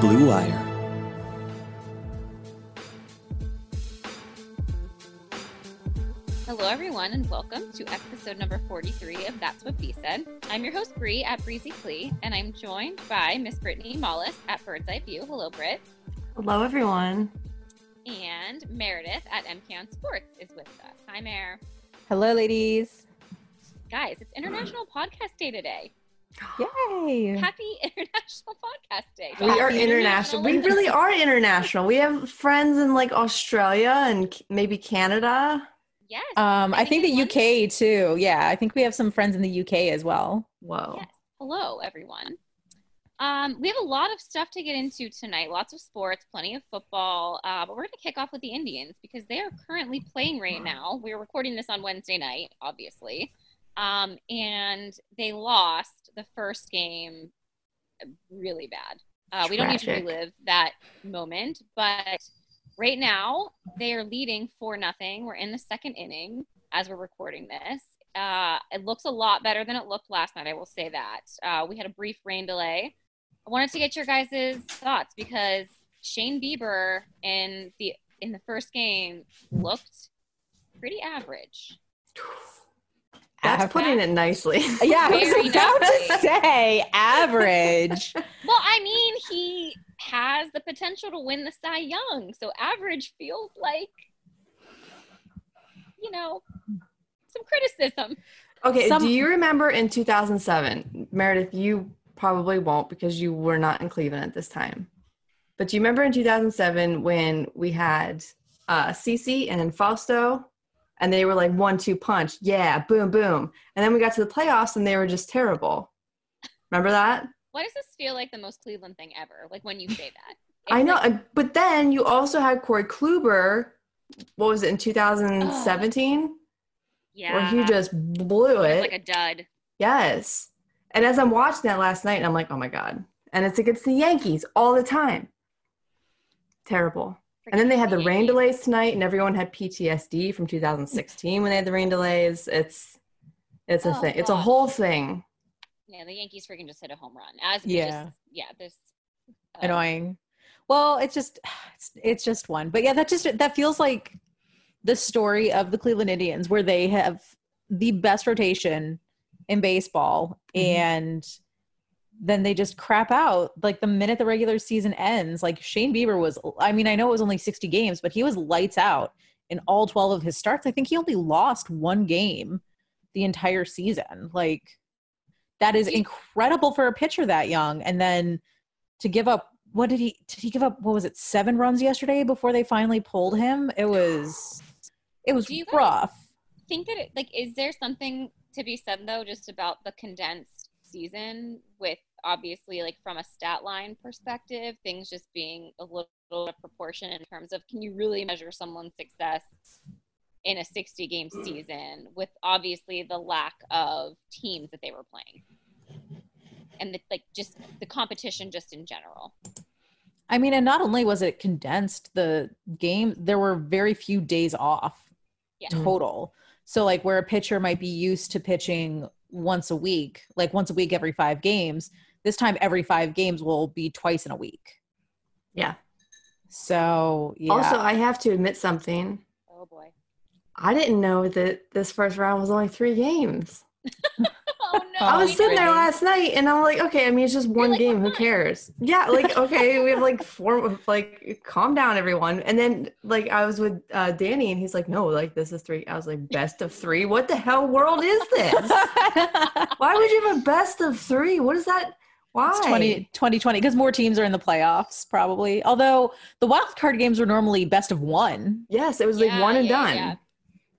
Blue Wire. Hello, everyone, and welcome to episode number 43 of That's What Bree Said. I'm your host, Bree at Breezy Clee, and I'm joined by Miss Brittany Mollis at Bird's Eye View. Hello, Britt. Hello, everyone. And Meredith at MK on Sports is with us. Hi, Mare. Hello, ladies. Guys, it's International Podcast Day today. Yay. Happy International Podcast Day. We are Happy international. We really are international. We have friends in like Australia and maybe Canada. Yes. Um, I think in the London- UK too. Yeah, I think we have some friends in the UK as well. Whoa. Yes. Hello, everyone. Um, we have a lot of stuff to get into tonight. Lots of sports, plenty of football. Uh, but we're going to kick off with the Indians because they are currently playing right now. We're recording this on Wednesday night, obviously. Um, and they lost the first game really bad. Uh, we don't need to relive that moment, but right now they are leading for nothing. We're in the second inning as we're recording this. Uh, it looks a lot better than it looked last night. I will say that. Uh, we had a brief rain delay. I wanted to get your guys' thoughts because Shane Bieber in the in the first game looked pretty average. That's Average. putting it nicely. Yeah, I Very was about to say average. Well, I mean, he has the potential to win the Cy Young, so average feels like, you know, some criticism. Okay, Some- do you remember in 2007? Meredith, you probably won't because you were not in Cleveland at this time. But do you remember in 2007 when we had uh, CC and then Fausto and they were like one two punch? Yeah, boom, boom. And then we got to the playoffs and they were just terrible. Remember that? Why does this feel like the most Cleveland thing ever? Like when you say that. I know, like- but then you also had Corey Kluber. What was it in 2017? yeah. Where he just blew It it. like a dud. yes. And as I'm watching that last night, and I'm like, oh my god! And it's against the Yankees all the time. Terrible. And then they had the rain delays tonight, and everyone had PTSD from 2016 when they had the rain delays. It's it's a Oh, thing. It's a whole thing. Yeah, the Yankees freaking just hit a home run. As Yeah. just, yeah, this uh, Annoying. Well, it's just it's, it's just one. But yeah, that just that feels like the story of the Cleveland Indians where they have the best rotation in baseball Mhm. and then they just crap out like the minute the regular season ends like Shane Bieber was I mean I know it was only 60 games but he was lights out in all 12 of his starts. I think he only lost one game the entire season. Like that is incredible for a pitcher that young. And then to give up what did he did he give up what was it seven runs yesterday before they finally pulled him? It was it was Do you guys- rough. think that it, like is there something to be said though just about the condensed season with obviously like from a stat line perspective things just being a little out of proportion in terms of can you really measure someone's success in a 60 game mm. season with obviously the lack of teams that they were playing and the, like just the competition just in general I mean, and not only was it condensed, the game, there were very few days off Yeah. total. So, like, where a pitcher might be used to pitching once a week, like once a week every five games, this time every five games will be twice in a week. Yeah. So, yeah. Also, I have to admit something. oh boy I didn't know that this first round was only three games. oh no I was sitting know. there last night and I'm like, okay, I mean, it's just one like, game. "We're Who cares? Yeah, like, okay, we have like four, like, calm down, everyone. And then, like, I was with uh, Danny and he's like, no, like, this is three. I was like, best of three? What the hell world is this? Why would you have a best of three? What is that? Why? It's 20, 2020 because more teams are in the playoffs probably although the wild card games were normally best of one Yes, it was like one and yeah, done, yeah.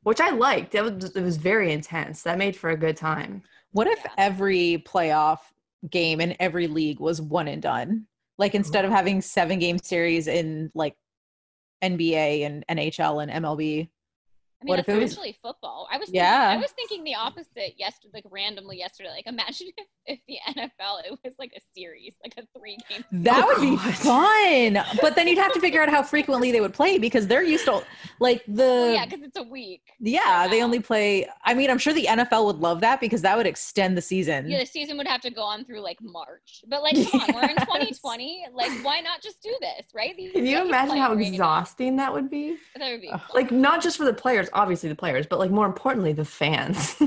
which I liked. It was, it was very intense. That made for a good time. what if Yeah. every playoff game in every league was one and done like instead of having seven game series in like nba and nhl and mlb I mean, What that's if it was- football. I was Yeah. Thinking, I was thinking the opposite yesterday, like randomly yesterday. Like, imagine if, if the NFL, it was like a series, like a three game. That Oh, would be fun. But then you'd have to figure out how frequently they would play because they're used to like the Well, yeah, because it's a week. yeah, they only play I mean, I'm sure the NFL would love that because that would extend the season. Yeah, the season would have to go on through like March. But like, come on, we're in 2020. Like, why not just do this, right? These Can you imagine how exhausting that would be? That would be. Like not just for the players, obviously the players, but like more importantly the fans.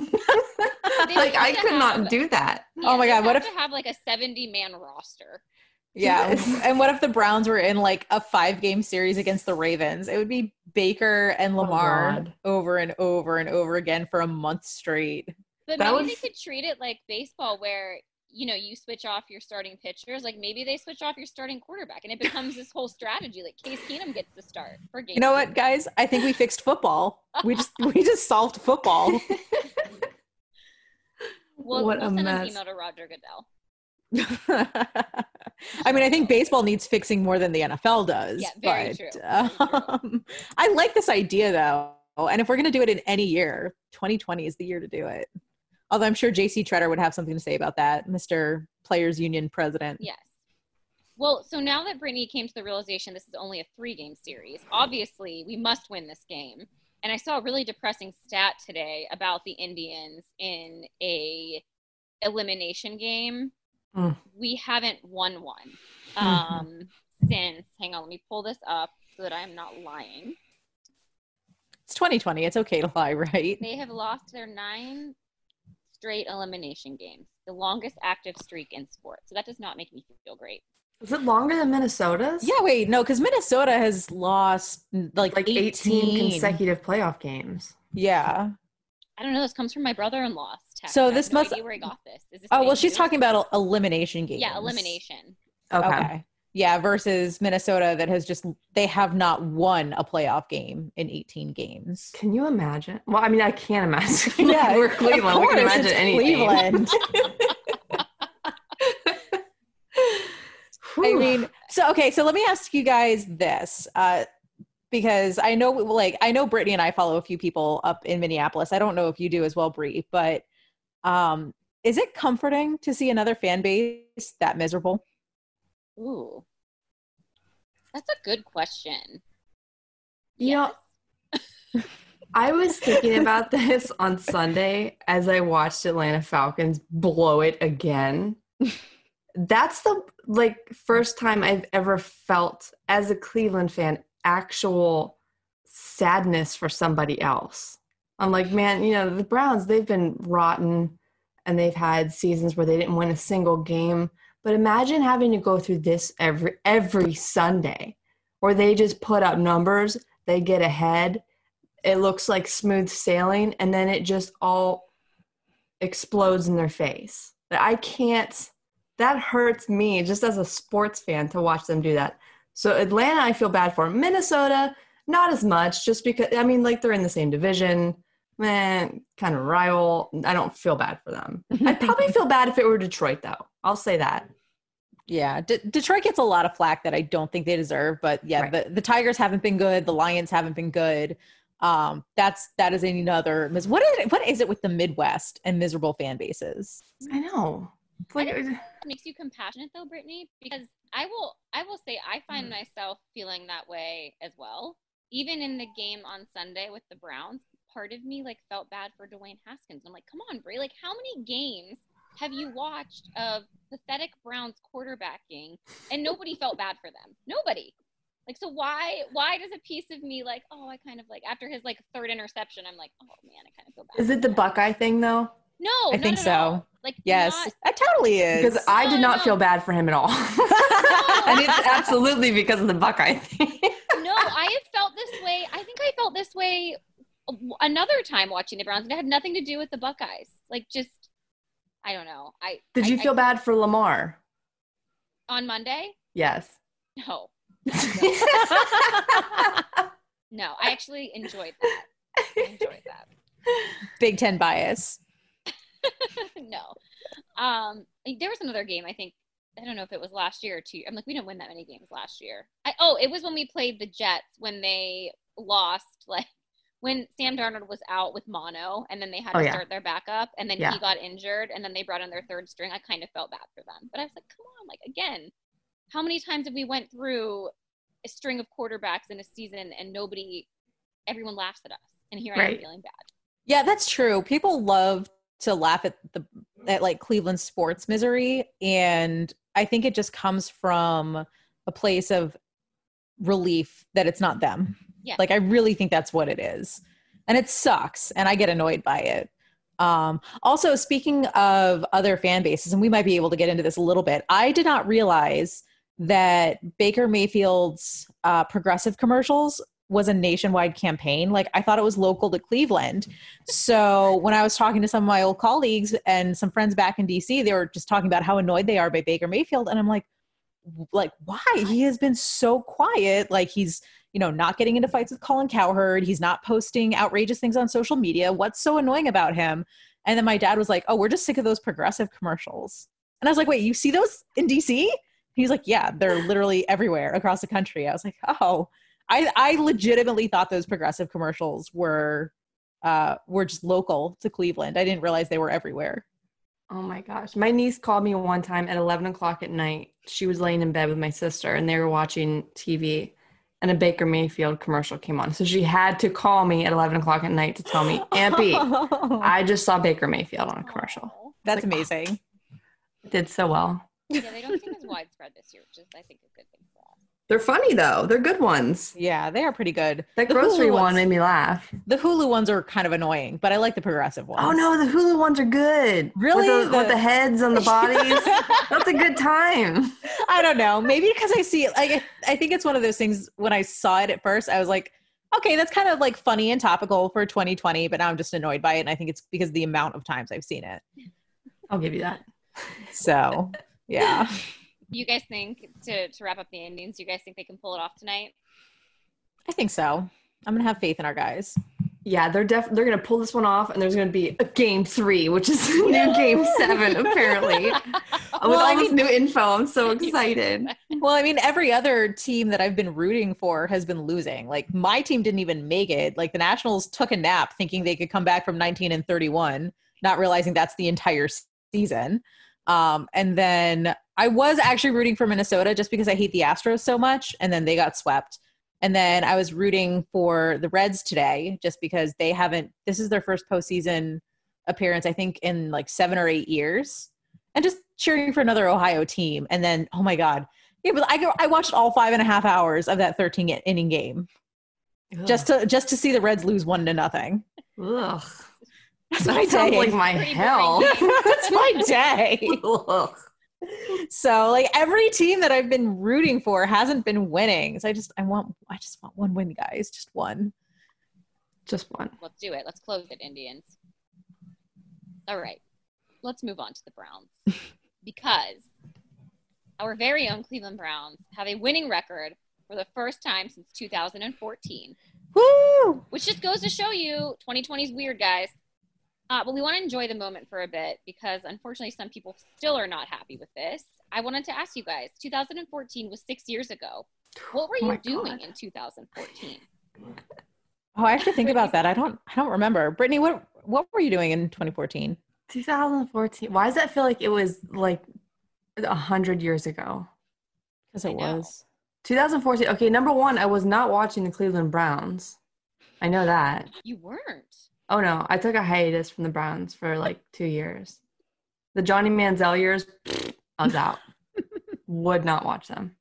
Like would I have could not do that. Oh my God, what if- to have like a 70 man roster? Yeah. Yes. and what if the Browns were in like a five game series against the Ravens? It would be Baker and Oh, Lamar God. over and over and over again for a month straight. But That maybe would- they could treat it like baseball, where you know you switch off your starting pitchers. Like maybe they switch off your starting quarterback, and it becomes this whole strategy. Like Case Keenum gets the start for game. You know what, guys? I think we fixed football. We just we just solved football. We'll, What we'll a send an mess. email to Roger Goodell. I mean, I think baseball needs fixing more than the NFL does. Yeah, very but, true, very true. um, I like this idea though, and if we're gonna do it in any year, 2020 is the year to do it. Although I'm sure JC Tretter would have something to say about that, Mr. Players Union President. Yes. Well, so now that Brittany came to the realization this is only a three game series, obviously we must win this game. And I saw a really depressing stat today about the Indians in a elimination game. Mm. We haven't won one Mhm. um, since. Hang on, let me pull this up so that I'm not lying. It's 2020. It's okay to lie, right? They have lost their nine straight elimination games, the longest active streak in sports. So that does not make me feel great. Is it longer than Minnesota's? Yeah, wait, no, because Minnesota has lost like, Like 18, 18 consecutive playoff games. Yeah. I don't know. This comes from my brother-in-law's text. So I have this no must- idea where he got this. Is this Oh well, she's news? talking about el- elimination games. Yeah, elimination. Okay. Okay. Yeah, versus Minnesota that has just they have not won a playoff game in 18 games. Can you imagine? Well, I mean, I can't imagine. Yeah, we're Cleveland. we can imagine anything. Cleveland. I mean, so okay, so let me ask you guys this. Uh because I know like I know Brittany and I follow a few people up in Minneapolis. I don't know if you do as well, Brie, but um is it comforting to see another fan base that miserable? Ooh, that's a good question. You know, Yes. I was thinking about this on Sunday as I watched Atlanta Falcons blow it again. That's the like first time I've ever felt as a Cleveland fan actual sadness for somebody else. I'm like, man, you know, the Browns, they've been rotten and they've had seasons where they didn't win a single game. But imagine having to go through this every every Sunday where they just put up numbers, they get ahead, it looks like smooth sailing, and then it just all explodes in their face. I can't that hurts me just as a sports fan to watch them do that. So Atlanta I feel bad for. Minnesota, not as much, just because I mean like they're in the same division. Man, kind of rival. I don't feel bad for them. I'd probably feel bad if it were Detroit though. I'll say that. Yeah, D- Detroit gets a lot of flack that I don't think they deserve, but yeah, Right. the, the Tigers haven't been good, the Lions haven't been good. Um, that's that is another mis- what is it, what is it with the Midwest and miserable fan bases? I know. It's like It makes you compassionate though, Brittany, because I will I will say I find Mm. myself feeling that way as well. Even in the game on Sunday with the Browns, part of me like felt bad for Dwayne Haskins. I'm like, come on, Brie, like how many games have you watched of pathetic Browns quarterbacking and nobody felt bad for them? Nobody. Like so why why does a piece of me like, oh I kind of like after his like third interception, I'm like, oh man, I kind of feel bad. is it the him." Buckeye thing though? No, I think so. all. Like Yes, not- that totally is. Because I did No, not no. feel bad for him at all. and it's absolutely because of the Buckeye thing. no, I have felt this way. I think I felt this way another time watching the Browns, and it had nothing to do with the Buckeyes. Like, just I don't know. I Did I- you I- feel bad for Lamar? on Monday? Yes. No, no. I actually enjoyed that. I enjoyed that. Big Ten bias. no, um, there was another game. I think I don't know if it was last year or two. I'm like, we didn't win that many games last year. I, oh, it was when we played the Jets when they lost like when Sam Darnold was out with mono and then they had Oh, to yeah. start their backup and then Yeah. he got injured and then they brought in their third string, I kind of felt bad for them. But I was like, come on, like again, how many times have we went through a string of quarterbacks in a season and nobody, everyone laughs at us, and here I am feeling bad. Yeah, that's true. People love to laugh at the at like Cleveland sports misery and I think it just comes from a place of relief that it's not them. Yeah. Like I really think that's what it is. And it sucks and I get annoyed by it. Um also speaking of other fan bases and we might be able to get into this a little bit. I did not realize that Baker Mayfield's uh, progressive commercials was a nationwide campaign. Like I thought it was local to Cleveland. So when I was talking to some of my old colleagues and some friends back in DC, they were just talking about how annoyed they are by Baker Mayfield, and I'm like, like why? He has been so quiet. Like he's you know not getting into fights with Colin Cowherd. He's not posting outrageous things on social media. What's so annoying about him? And then my dad was like, oh, we're just sick of those progressive commercials. And I was like, wait, you see those in DC? He's like, yeah, they're literally everywhere across the country. I was like, oh, I, I legitimately thought those progressive commercials were uh, were just local to Cleveland. I didn't realize they were everywhere. Oh my gosh. My niece called me one time at 11 o'clock at night. She was laying in bed with my sister and they were watching TV and a Baker Mayfield commercial came on. So she had to call me at 11 o'clock at night to tell me, Aunt I just saw Baker Mayfield on a commercial. That's like, oh. amazing. It did so well. Yeah, they don't seem as widespread this year, which is I think a good thing for us. They're funny though. They're good ones. Yeah, they are pretty good. That The grocery Hulu one ones- made me laugh. The Hulu ones are kind of annoying, but I like the progressive ones. Oh no, the Hulu ones are good. Really? With the, with The- the heads on the bodies. That's a good time. I don't know. Maybe because I see it. Like, I- I think it's one of those things. When I saw it at first, I was like, okay, that's kind of like funny and topical for 2020. But now I'm just annoyed by it, and I think it's because of the amount of times I've seen it. I'll give you that. So, yeah. You guys think to to wrap up the Indians? You guys think they can pull it off tonight? I think so. I'm gonna have faith in our guys. Yeah, they're def they're gonna pull this one off, and there's gonna be a game three, which is a new game seven, apparently. With Well, I all this new info, I'm so excited. Well, I mean, every other team that I've been rooting for has been losing. Like my team didn't even make it. Like the Nationals took a nap thinking they could come back from 19 and 31, not realizing that's the entire season. Um, and then I was actually rooting for Minnesota just because I hate the Astros so much, and then they got swept. And then I was rooting for the Reds today just because they haven't. This is their first postseason appearance, I think, in like seven or eight years, and just cheering for another Ohio team. And then, oh my god, yeah, but I I watched all five and a half hours of that 13 inning game just to just to see the Reds lose one to nothing. Ugh. That's That my sounds day. like my hell. That's my day. Ugh. So like every team that I've been rooting for hasn't been winning. So I just I want I just want one win, guys. Just one. Just one. Let's do it. Let's close it, Indians. All right. Let's move on to the Browns because our very own Cleveland Browns have a winning record for the first time since 2014, Woo! which just goes to show you 2020 is weird, guys. Uh, but we want to enjoy the moment for a bit because unfortunately, some people still are not happy with this. I wanted to ask you guys 2014 was six years ago. What were Oh you doing God. in 2014? Oh, I have to think about that. I don't I don't remember. Brittany, what what were you doing in 2014? 2014. Why does that feel like it was like a hundred years ago? Because it was. 2014. Okay, number one, I was not watching the Cleveland Browns. I know that. You weren't. Oh no, I took a hiatus from the Browns for like two years. The Johnny Manziel years, I was out. Would not watch them.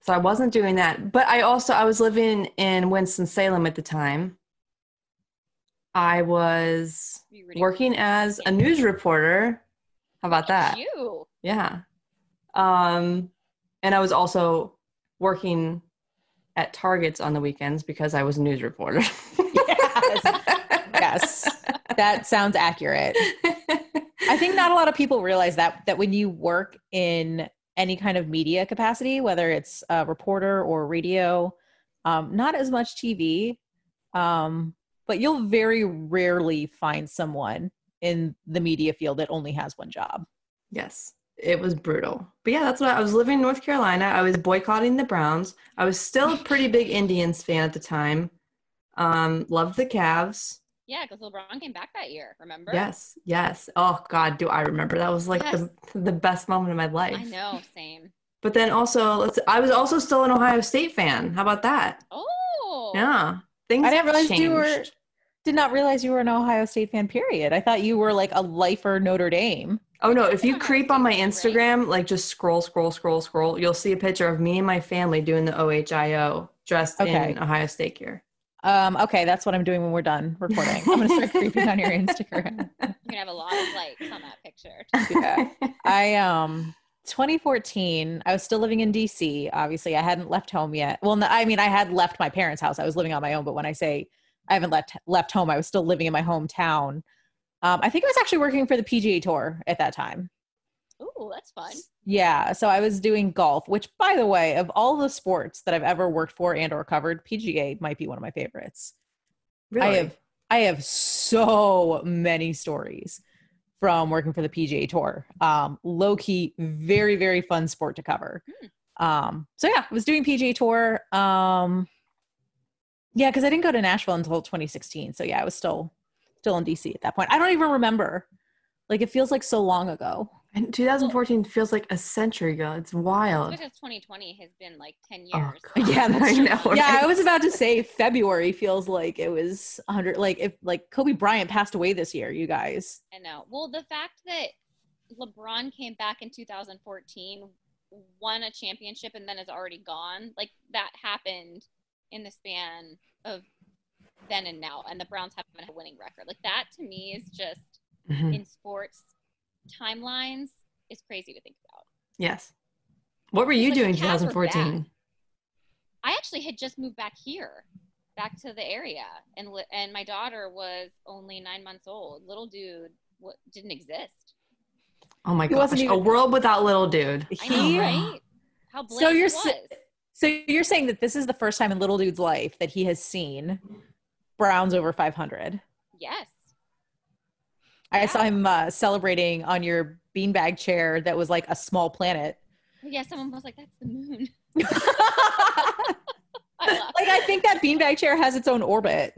So I wasn't doing that. But I also I was living in Winston Salem at the time. I was Were you rooting for working as a news reporter. How about that? You. Yeah. Um, and I was also working at Targets on the weekends because I was a news reporter. Yes. That sounds accurate. I think not a lot of people realize that that when you work in any kind of media capacity, whether it's a reporter or radio, um, not as much TV, um, but you'll very rarely find someone in the media field that only has one job. Yes, it was brutal. But yeah, that's what I was living in North Carolina. I was boycotting the Browns. I was still a pretty big Indians fan at the time. Um, loved the Cavs. Yeah, because LeBron came back that year. Remember? Yes, yes. Oh God, do I remember? That was like the the best moment of my life. I know. Same. But then also, let's. I was also still an Ohio State fan. How about that? Oh. Yeah, things. I didn't have realize you were did not realize you were an Ohio State fan. Period. I thought you were like a lifer Notre Dame. Oh no! If you creep on my Instagram, like just scroll, scroll, scroll, scroll, you'll see a picture of me and my family doing the OHIO dressed Okay. in Ohio State gear. Um, okay, that's what I'm doing when we're done recording. I'm gonna start creeping on your Instagram. You're gonna have a lot of likes on that picture. Yeah. I um 2014, I was still living in DC. Obviously, I hadn't left home yet. Well, no, I mean, I had left my parents' house. I was living on my own, but when I say I haven't left left home, I was still living in my hometown. Um, I think I was actually working for the PGA Tour at that time. Ooh, that's fun. Yeah, so I was doing golf, which by the way, of all the sports that I've ever worked for and or covered, PGA might be one of my favorites. Really? I have I have so many stories from working for the PGA Tour. Um, low key, very very fun sport to cover. Um, so yeah, I was doing PGA Tour. Um, yeah, because I didn't go to Nashville until 2016. So yeah, I was still still in DC at that point. I don't even remember. Like it feels like so long ago. And 2014 feels like a century ago. It's wild. Because 2020 has been like 10 Oh, years. God. Yeah, that's I true. know, Yeah. I was about to say February feels like it was 100. Like if like Kobe Bryant passed away this year, you guys. I know. Well, the fact that LeBron came back in 2014, won a championship, and then is already gone, like that happened in the span of then and now. And the Browns haven't had a winning record. Like that to me is just Mhm. in sports timelines is crazy to think about. Yes. What were you Like, doing in 2014? I actually had just moved back here, back to the area, and li- and my daughter was only nine months old. Little dude what didn't exist. Oh my He gosh. wasn't A world without little dude. I know, He- right? How blank So you're it was. So you're saying that this is the first time in little dude's life that he has seen Browns over 500. yes. I saw him uh, celebrating on your beanbag chair that was like a small planet. Yeah, someone was like, "That's the moon." like I laughed. I think that beanbag chair has its own orbit.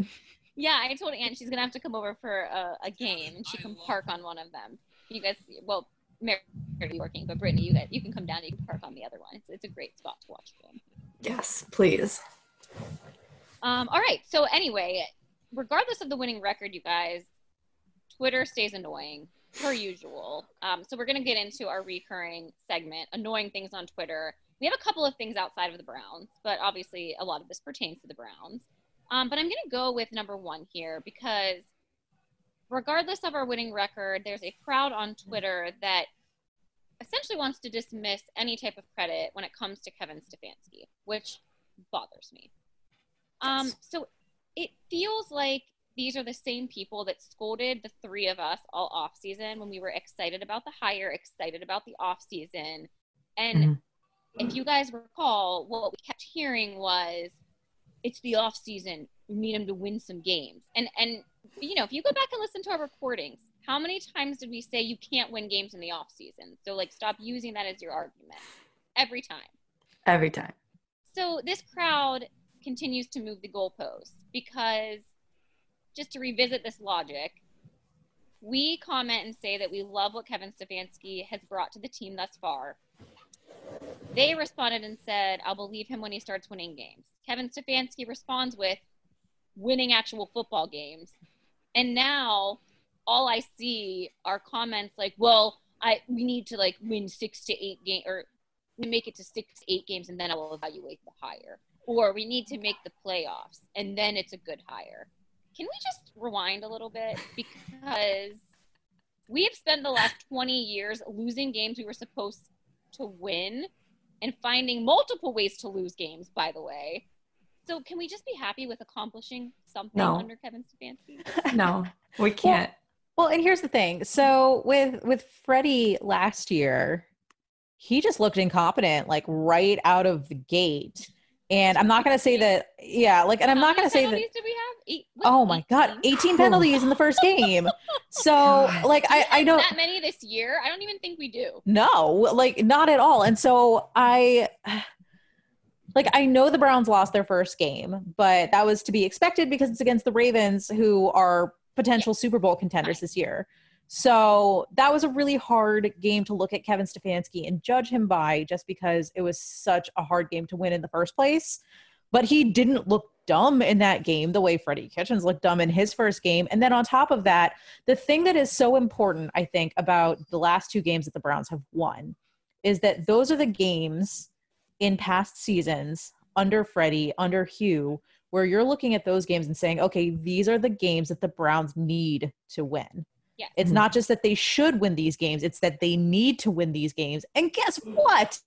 Yeah, I told Anne she's gonna have to come over for a, a game, and she can park on one of them. You guys, well, Mary will be working, but Brittany, you guys, you can come down. And you can park on the other one. It's, it's a great spot to watch a game. Yes, please. Um, all right. So anyway, regardless of the winning record, you guys, Twitter stays annoying per usual. Um, so we're gonna get into our recurring segment, annoying things on Twitter. We have a couple of things outside of the Browns, but obviously a lot of this pertains to the Browns. Um, but I'm gonna go with number one here because regardless of our winning record, there's a crowd on Twitter that essentially wants to dismiss any type of credit when it comes to Kevin Stefanski, which bothers me. Um, so it feels like these are the same people that scolded the three of us all off season when we were excited about the hire, excited about the off season. And Mhm. if you guys recall, what we kept hearing was it's the off season. We need him to win some games. And and you know, if you go back and listen to our recordings, how many times did we say you can't win games in the off season? So like stop using that as your argument. Every time. Every time. So this crowd continues to move the goalposts because just to revisit this logic, we comment and say that we love what Kevin Stefanski has brought to the team thus far. They responded and said, I'll believe him when he starts winning games. Kevin Stefanski responds with winning actual football games. And now all I see are comments like, well, I we need to like win six to eight game or we make it to six, eight games, and then I will evaluate the hire. Or we need to make the playoffs, and then it's a good hire. Can we just rewind a little bit? Because we have spent the last 20 years losing games we were supposed to win and finding multiple ways to lose games, by the way. So can we just be happy with accomplishing something No. under Kevin Stefanski? No, we can't. Well, and here's the thing. So with with Freddie last year, he just looked incompetent like right out of the gate. And I'm not going to say that yeah, like and I'm not going to say that did we have? Eight, like Oh my god, 18? 18 penalties in the first game. So like I I don't that many this year. I don't even think we do. no, like not at all. And so I like I know the Browns lost their first game, but that was to be expected because it's against the Ravens who are potential Super Bowl contenders this year. So that was a really hard game to look at Kevin Stefanski and judge him by just because it was such a hard game to win in the first place. But he didn't look dumb in that game the way Freddie Kitchens looked dumb in his first game. And then on top of that, the thing that is so important, I think, about the last two games that the Browns have won is that those are the games in past seasons under Freddie, under Hugh, where you're looking at those games and saying, okay, these are the games that the Browns need to win. Yes. It's hmm. not just that they should win these games, it's that they need to win these games. And guess hmm. what?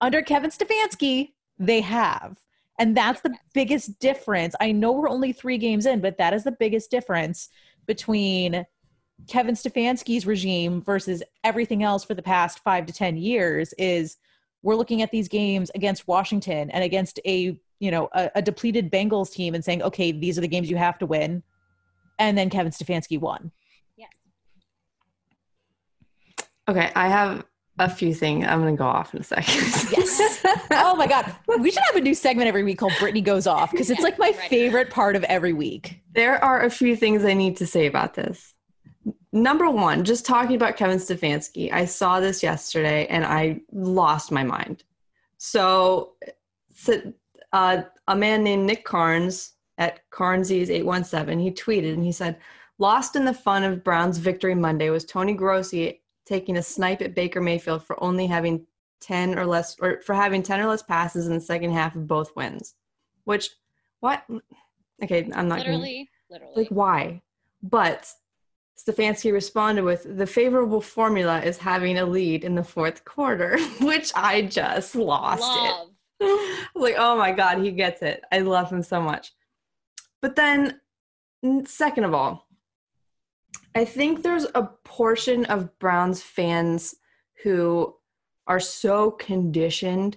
Under Kevin Stefanski, they have. And that's the biggest difference. I know we're only three games in, but that is the biggest difference between Kevin Stefanski's regime versus everything else for the past five to 10 years is we're looking at these games against Washington and against a, you know, a, a depleted Bengals team and saying, okay, these are the games you have to win. And then Kevin Stefanski won. Yes. Okay, I have a few things. I'm going to go off in a second. Yes. oh my God. We should have a new segment every week called Brittany Goes Off because it's like my Right. favorite part of every week. there are a few things I need to say about this. Number one, just talking about Kevin Stefanski, I saw this yesterday and I lost my mind. So, so, uh, a man named Nick Carnes at Carnesies817, he tweeted and he said, Lost in the fun of Brown's victory Monday was Tony Grossi taking a snipe at Baker Mayfield for only having 10 or less, or for having 10 or less passes in the second half of both wins. Which, what? Okay, I'm not gonna- Literally, literally. like why but stefanski responded with the favorable formula is having a lead in the fourth quarter which i just lost Love. it like oh my god he gets it i love him so much but then second of all i think there's a portion of browns fans who are so conditioned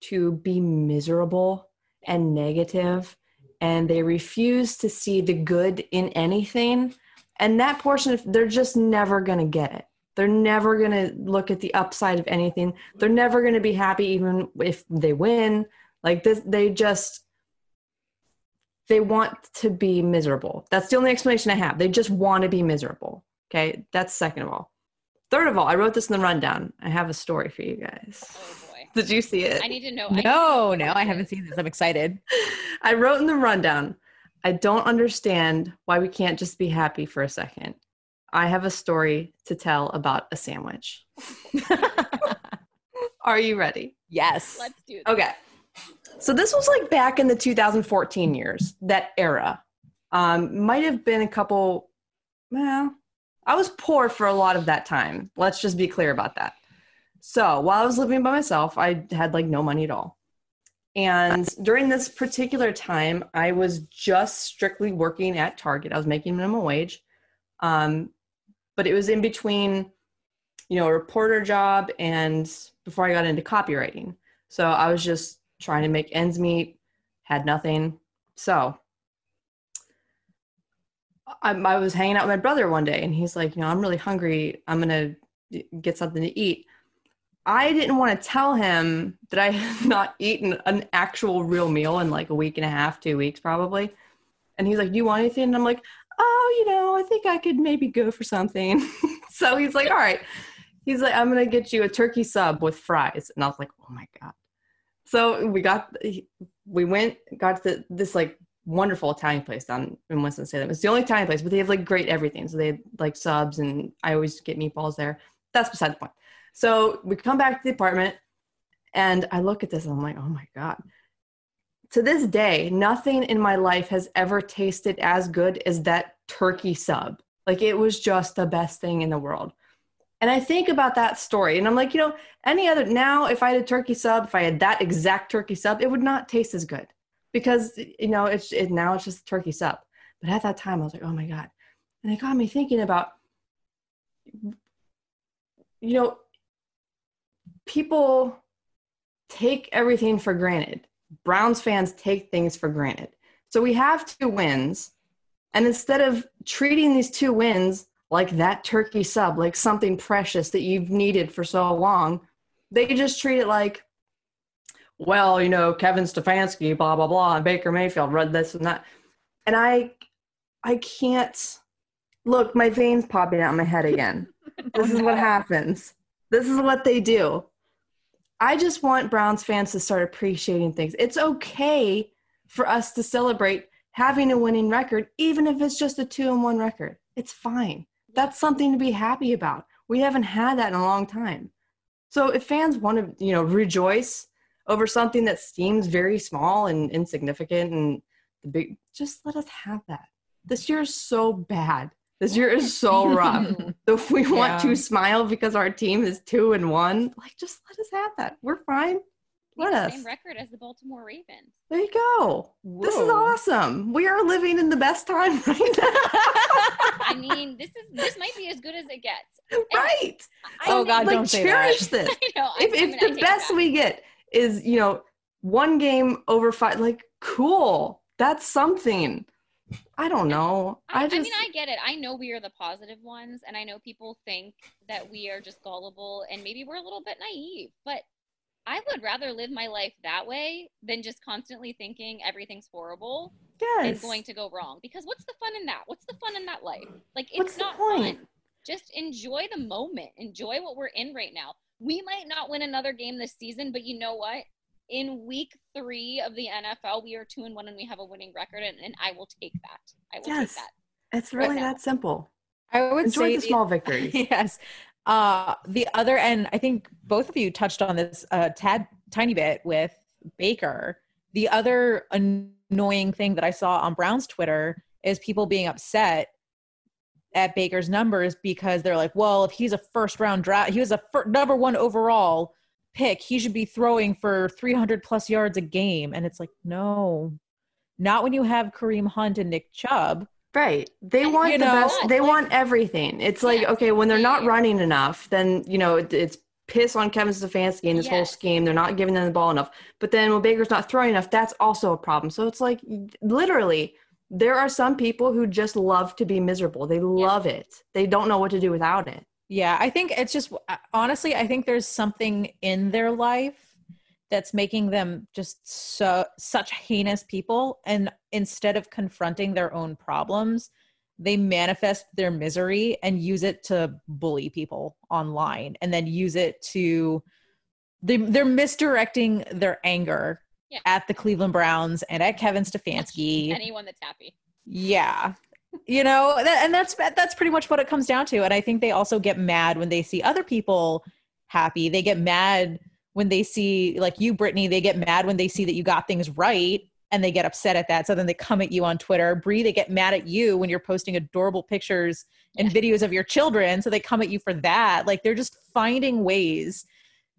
to be miserable and negative and they refuse to see the good in anything and that portion they're just never going to get it. They're never going to look at the upside of anything. They're never going to be happy even if they win. Like this they just they want to be miserable that's the only explanation i have they just want to be miserable okay that's second of all third of all i wrote this in the rundown i have a story for you guys Oh boy. did you see it I need to know. I No, know no, I haven't seen this. I'm excited. I wrote in the rundown, I don't understand why we can't just be happy for a second. I have a story to tell about a sandwich. Are you ready? yes. Let's do this. Okay. So this was like back in the 2014 years, that era. Um, might have been a couple, well, I was poor for a lot of that time. Let's just be clear about that. So while I was living by myself, I had like no money at all. And during this particular time, I was just strictly working at Target. I was making minimum wage. Um, but it was in between, you know, a reporter job and before I got into copywriting. So I was just trying to make ends meet, had nothing. So I, I was hanging out with my brother one day and he's like, you know, I'm really hungry. I'm going to get something to eat. I didn't want to tell him that I had not eaten an actual real meal in like a week and a half, two weeks probably. And he's like, Do you want anything? And I'm like, Oh, you know, I think I could maybe go for something. so he's like, All right. He's like, I'm going to get you a turkey sub with fries. And I was like, Oh my God. So we got, we went, got to this like wonderful Italian place down in Winston-Salem. It's the only Italian place, but they have like great everything. So they have like subs and I always get meatballs there. That's beside the point. So we come back to the apartment and I look at this and I'm like, oh my God. To this day, nothing in my life has ever tasted as good as that turkey sub. Like it was just the best thing in the world. And I think about that story and I'm like, you know, any other now, if I had a turkey sub, if I had that exact turkey sub, it would not taste as good because, you know, it's it, now it's just turkey sub. But at that time, I was like, oh my God. And it got me thinking about, you know, people take everything for granted. Browns fans take things for granted. So we have two wins. And instead of treating these two wins like that turkey sub, like something precious that you've needed for so long, they just treat it like, well, you know, Kevin Stefanski, blah blah blah, and Baker Mayfield read this and that, and I, I can't. Look, my veins popping out my head again. this is what happens. This is what they do. I just want Browns fans to start appreciating things. It's okay for us to celebrate having a winning record, even if it's just a two and one record. It's fine. That's something to be happy about. We haven't had that in a long time. So if fans want to, you know, rejoice over something that seems very small and insignificant and the big, just let us have that. This year is so bad. This year is so rough. so if we want Yeah. to smile because our team is two and one, like just let us have that. We're fine. We Let the same record as the Baltimore Ravens. There you go. This is awesome. We are living in the best time right now. I mean, this is this might be as good as it gets. right. I Oh, know- God, like don't say cherish that. this. I know. If if the best we get is you know one game over five, like cool, that's something. I don't know. I, I I, mean, I get it. I know we are the positive ones, and I know people think that we are just gullible and maybe we're a little bit naive. But I would rather live my life that way than just constantly thinking everything's horrible and going to go wrong. Because what's the fun in that? What's the fun in that life? Like, it's What's the not point? fun. Just enjoy the moment. Enjoy what we're in right now. We might not win another game this season, but you know what? In week three of the NFL, we are two and one, and we have a winning record, and, and I will take that. I will Yes. take that. it's really now. that simple. I would Enjoy say the small victories. yes. Uh, the other end, I think both of you touched on this a tad tiny bit with Baker. The other annoying thing that I saw on Brown's Twitter is people being upset at Baker's numbers because they're like, well, if he's a first round draft, he was a fir- number one overall pick, he should be throwing for 300 plus yards a game. And it's like, no, not when you have Kareem Hunt and Nick Chubb. Right. They want you the know, best. They like- want everything. It's like, Yes. okay, when they're not running enough, then, you know, it, it's piss on Kevin Stefanski and his whole scheme. They're not giving them the ball enough. But then when Baker's not throwing enough, that's also a problem. So it's like, literally, there are some people who just love to be miserable. They love it. They don't know what to do without it. Yeah, I think it's just uh, honestly, I think there's something in their life that's making them just so such heinous people and instead of confronting their own problems, they manifest their misery and use it to bully people online and then use it to they, they're misdirecting their anger Yeah. at the Cleveland Browns and at Kevin Stefanski. Anyone that's happy. Yeah. You know, that, and that's that's pretty much what it comes down to. And I think they also get mad when they see other people happy. They get mad when they see like you Brittany, they get mad when they see that you got things right and they get upset at that. So then they come at you on Twitter. brie they get mad at you when you're posting adorable pictures and videos of your children. So they come at you for that. Like they're just finding ways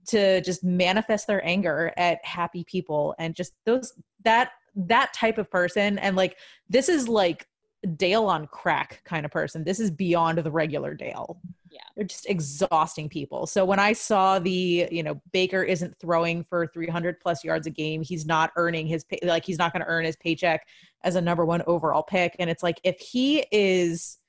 to just manifest their anger at happy people and just those that that type of person and like this is like Dale on crack kind of person. This is beyond the regular Dale. Yeah. They're just exhausting people. So when I saw the, you know, Baker isn't throwing for 300 plus yards a game, he's not earning his pay, like he's not going to earn his paycheck as a number 1 overall pick and it's like if he is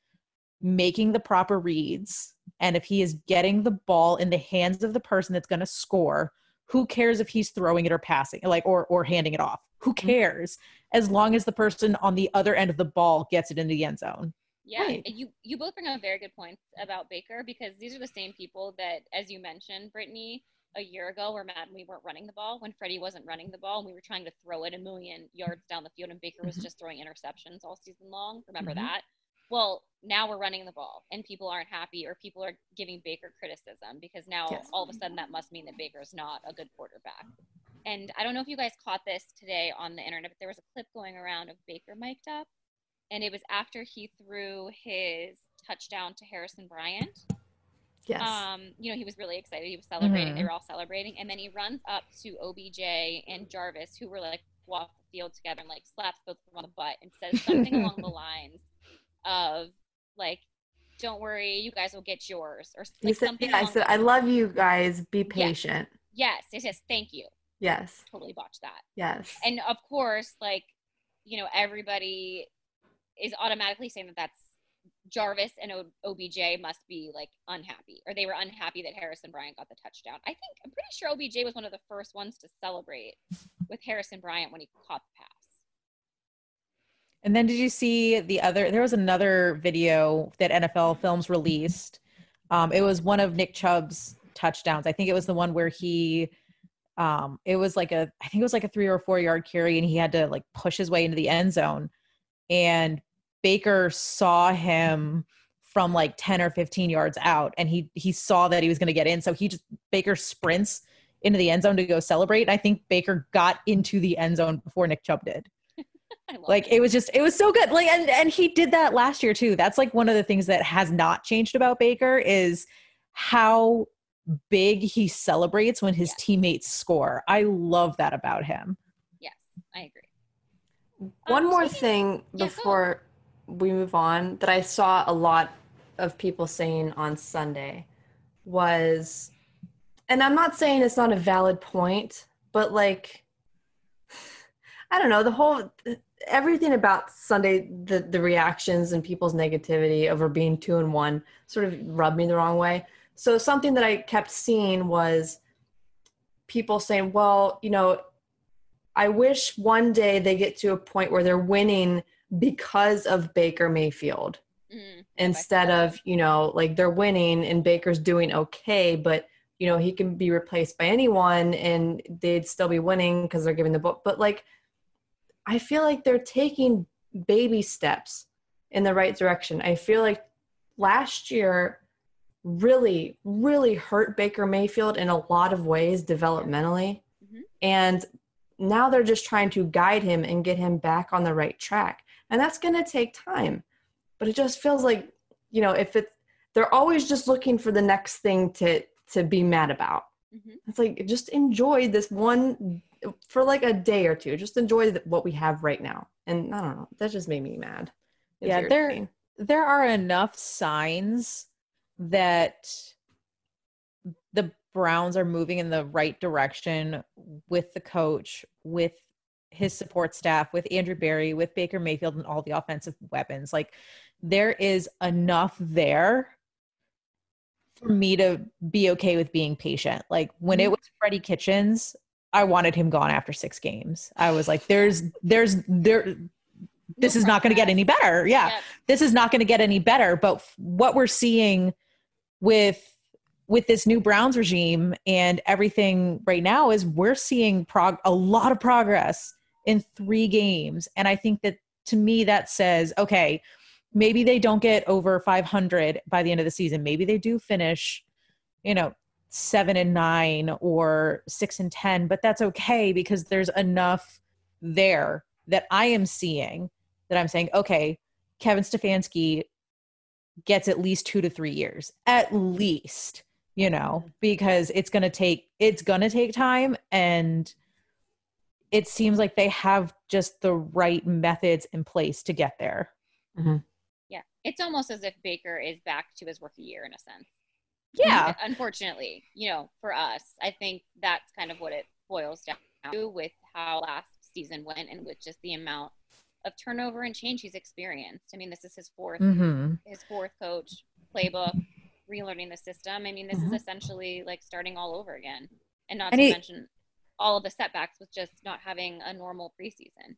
making the proper reads and if he is getting the ball in the hands of the person that's going to score, who cares if he's throwing it or passing like or or handing it off? Who cares? as long as the person on the other end of the ball gets it in the end zone. Yeah, Right. you you both bring up very good points about Baker because these are the same people that, as you mentioned, Brittany, a year ago were mad we weren't running the ball when Freddie wasn't running the ball and we were trying to throw it a million yards down the field and Baker was Mhm. just throwing interceptions all season long. Remember Mhm. that? Well, now we're running the ball and people aren't happy or people are giving Baker criticism because now Yes. all of a sudden that must mean that Baker's not a good quarterback. And I don't know if you guys caught this today on the internet, but there was a clip going around of Baker mic'd up and it was after he threw his touchdown to Harrison Bryant. Yes. Um, you know, he was really excited. He was celebrating. Mhm. They were all celebrating, and then he runs up to OBJ and Jarvis, who were like off the field together, and like slaps both of them on the butt and says something along the lines of like, "Don't worry, you guys will get yours," or he like said, something. yeah, I said, I love you guys. Be patient. Yes, it says thank you. Yes. Totally botched that. Yes. and of course like you know everybody is automatically saying that that's Jarvis and o- OBJ must be like unhappy, or they were unhappy that Harrison Bryant got the touchdown. I think I'm pretty sure OBJ was one of the first ones to celebrate with Harrison Bryant when he caught the pass. And then did you see the other? There was another video that NFL Films released. Um, it was one of Nick Chubb's touchdowns. I think it was the one where he, um, it was like a, I think it was like a three or four yard carry, and he had to like push his way into the end zone. And Baker saw him from like 10 or 15 yards out and he he saw that he was going to get in. So he just Baker sprints into the end zone to go celebrate. And I think Baker got into the end zone before Nick Chubb did. Like it was just it was so good. Like and and he did that last year too. That's like one of the things that has not changed about baker is how big he celebrates when his Yes. teammates score i love that about him Yes, I agree. One Um, more speaking- thing Yeah, before we move on that I saw a lot of people saying on Sunday was, and I'm not saying it's not a valid point, but like, I don't know, the whole, everything about Sunday, the, the reactions and people's negativity over being two and one sort of rubbed me the wrong way. So something that I kept seeing was people saying, well, you know, I wish one day they get to a point where they're winning because of Baker Mayfield Mm, instead of, you know, like they're winning and Baker's doing okay, but you know, he can be replaced by anyone and they'd still be winning because they're giving the book. But like I feel like they're taking baby steps in the right direction. I feel like last year really, really hurt Baker Mayfield in a lot of ways developmentally. Mhm. And now they're just trying to guide him and get him back on the right track. And that's going to take time. But it just feels like, you know, if it's, they're always just looking for the next thing to to be mad about. Mhm. It's like just enjoy this one for like a day or two. Just enjoy what we have right now. And I don't know, that just made me mad. It's Yeah, they're- there are enough signs that the Browns are moving in the right direction with the coach, with his support staff, with Andrew Berry, with Baker Mayfield, and all the offensive weapons. Like there is enough there for me to be okay with being patient. Like when it mm-hmm. was Freddie Kitchens, I wanted him gone after six games. I was like, there's, there's, there, this is not going to get any better. Yeah this is not going to get any better but what we're seeing with with this new browns regime and everything right now is we're seeing prog- a lot of progress in three games. And i think that to me that says okay maybe they don't get over 500 by the end of the season. Maybe they do finish you know seven and nine or six and ten but that's okay because there's enough there that i am seeing that i'm saying okay Kevin Stefanski gets at least two to three years, at least, you know, mm-hmm. because it's going to take, it's going to take time. And it seems like they have just the right methods in place to get there. Mm-hmm. Yeah. It's almost as if Baker is back to his rookie year in a sense. Yeah. Unfortunately, you know, for us, I think that's kind of what it boils down to with how last season went and with just the amount of turnover and change he's experienced. I mean, this is his 4th Mm-hmm. his fourth coach, playbook, relearning the system. I mean, this Mhm. is essentially like starting all over again. And not And to he- mention all of the setbacks with just not having a normal preseason.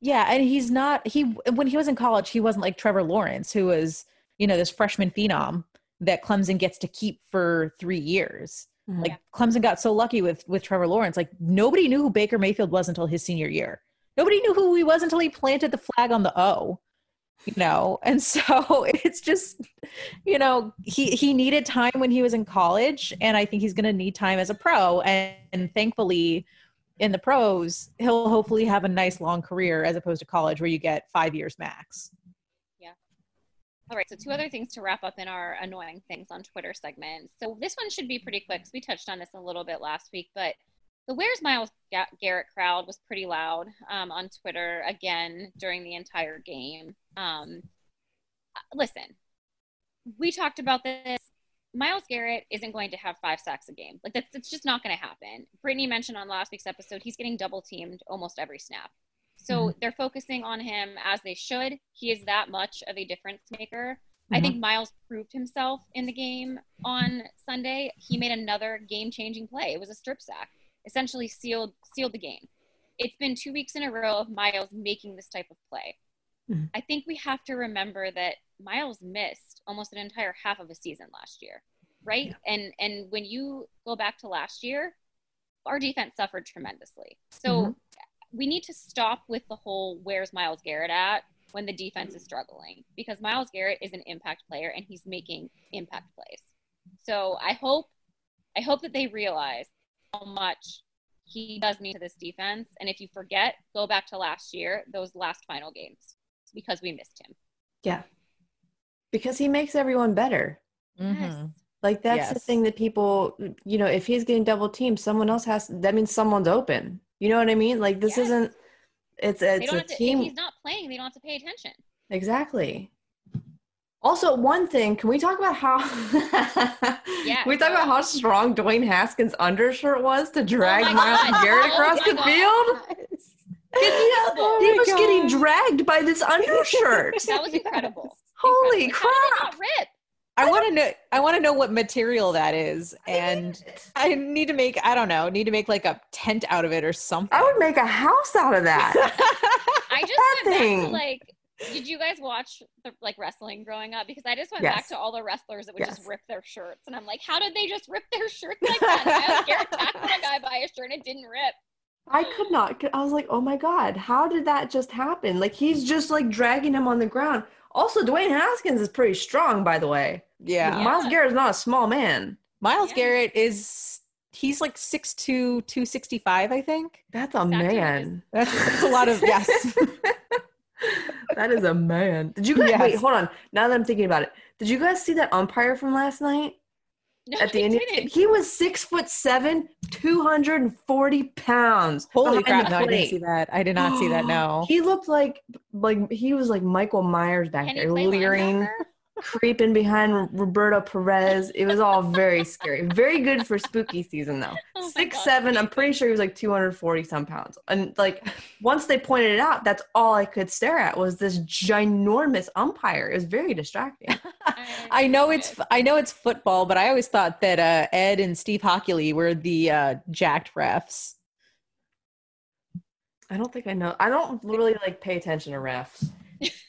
Yeah. And he's not, he, when he was in college, he wasn't like Trevor Lawrence, who was, you know, this freshman phenom that Clemson gets to keep for three years. Mhm. Like Clemson got so lucky with with Trevor Lawrence. Like nobody knew who Baker Mayfield was until his senior year. Nobody knew who he was until he planted the flag on the O. You know, and so it's just, you know, he he needed time when he was in college, and I think he's going to need time as a pro. And, and thankfully, in the pros, he'll hopefully have a nice long career as opposed to college where you get five years max. Yeah all right, so two other things to wrap up in our annoying things on Twitter segment. So this one should be pretty quick 'cause we touched on this a little bit last week, but the Where's Myles Ga- Garrett crowd was pretty loud um, on Twitter again during the entire game. Um, uh, listen, we talked about this. Myles Garrett isn't going to have five sacks a game. Like that's it's just not going to happen. Brittany mentioned on last week's episode he's getting double teamed almost every snap. So they're focusing on him as they should. He is that much of a difference maker. I think Myles proved himself in the game on Sunday. He made another game-changing play. It was a strip sack, essentially sealed sealed the game. It's been two weeks in a row of Myles making this type of play. Mhm. I think we have to remember that Myles missed almost an entire half of a season last year, right? And and when you go back to last year, our defense suffered tremendously. So we need to stop with the whole "Where's Myles Garrett at?" when the defense is struggling because Myles Garrett is an impact player and he's making impact plays. So I hope I hope that they realize much he does mean to this defense. And if you forget, go back to last year, those last final games, because we missed him. Yeah. Because he makes everyone better. Mhm. Yes. Like that's the thing that people, you know, if he's getting double teamed, someone else has. That means someone's open. You know what I mean? Like this Yes. isn't. It's They it's a to, team. if he's not playing, they don't have to pay attention. Exactly. Also, one thing, can we talk about how Yeah, we talk about how strong Dwayne Haskins' undershirt was to drag my Myles God. Garrett Oh across my the God. field? Oh he my was getting dragged by this undershirt. That was incredible. Holy Incredible. How did crap! not rip? I want to know. I want to know what material that is, and I need to make. I don't know. Need to make like a tent out of it or something. I would make a house out of that. I just That went back to like did you guys watch the like wrestling growing up? Because I just went back to all the wrestlers that would just rip their shirts, and I'm like, how did they just rip their shirts like that? Myles Garrett tackled a guy by his shirt and it didn't rip. I could not. I was like, oh my God, how did that just happen? Like, he's just like dragging him on the ground. Also, Dwayne Haskins is pretty strong, by the way. yeah. Yeah. Myles Garrett is not a small man. Myles Yeah. Garrett is. He's like 6'2", 265, I think. That's a Exactly. man. That's, that's a lot of yes. that is a man. Did you guys Yes. wait? Hold on. Now that I'm thinking about it, did you guys see that umpire from last night No, at the end, Indian? didn't. He was six foot seven, two hundred and forty pounds. Holy crap! No, I didn't see that. I did not see that. No. He looked like like he was like Michael Myers back Can there, play leering, linebacker? Creeping behind Roberto Perez. It was all very scary. Very good for spooky season though. Oh my Six God, seven. I'm pretty sure he was like 240 some pounds. And like once they pointed it out, that's all I could stare at was this ginormous umpire. It was very distracting. I know it's. I know it's football, but I always thought that uh, Ed and Steve Hochuli were the uh, jacked refs. I don't think I know. I don't really like pay attention to refs.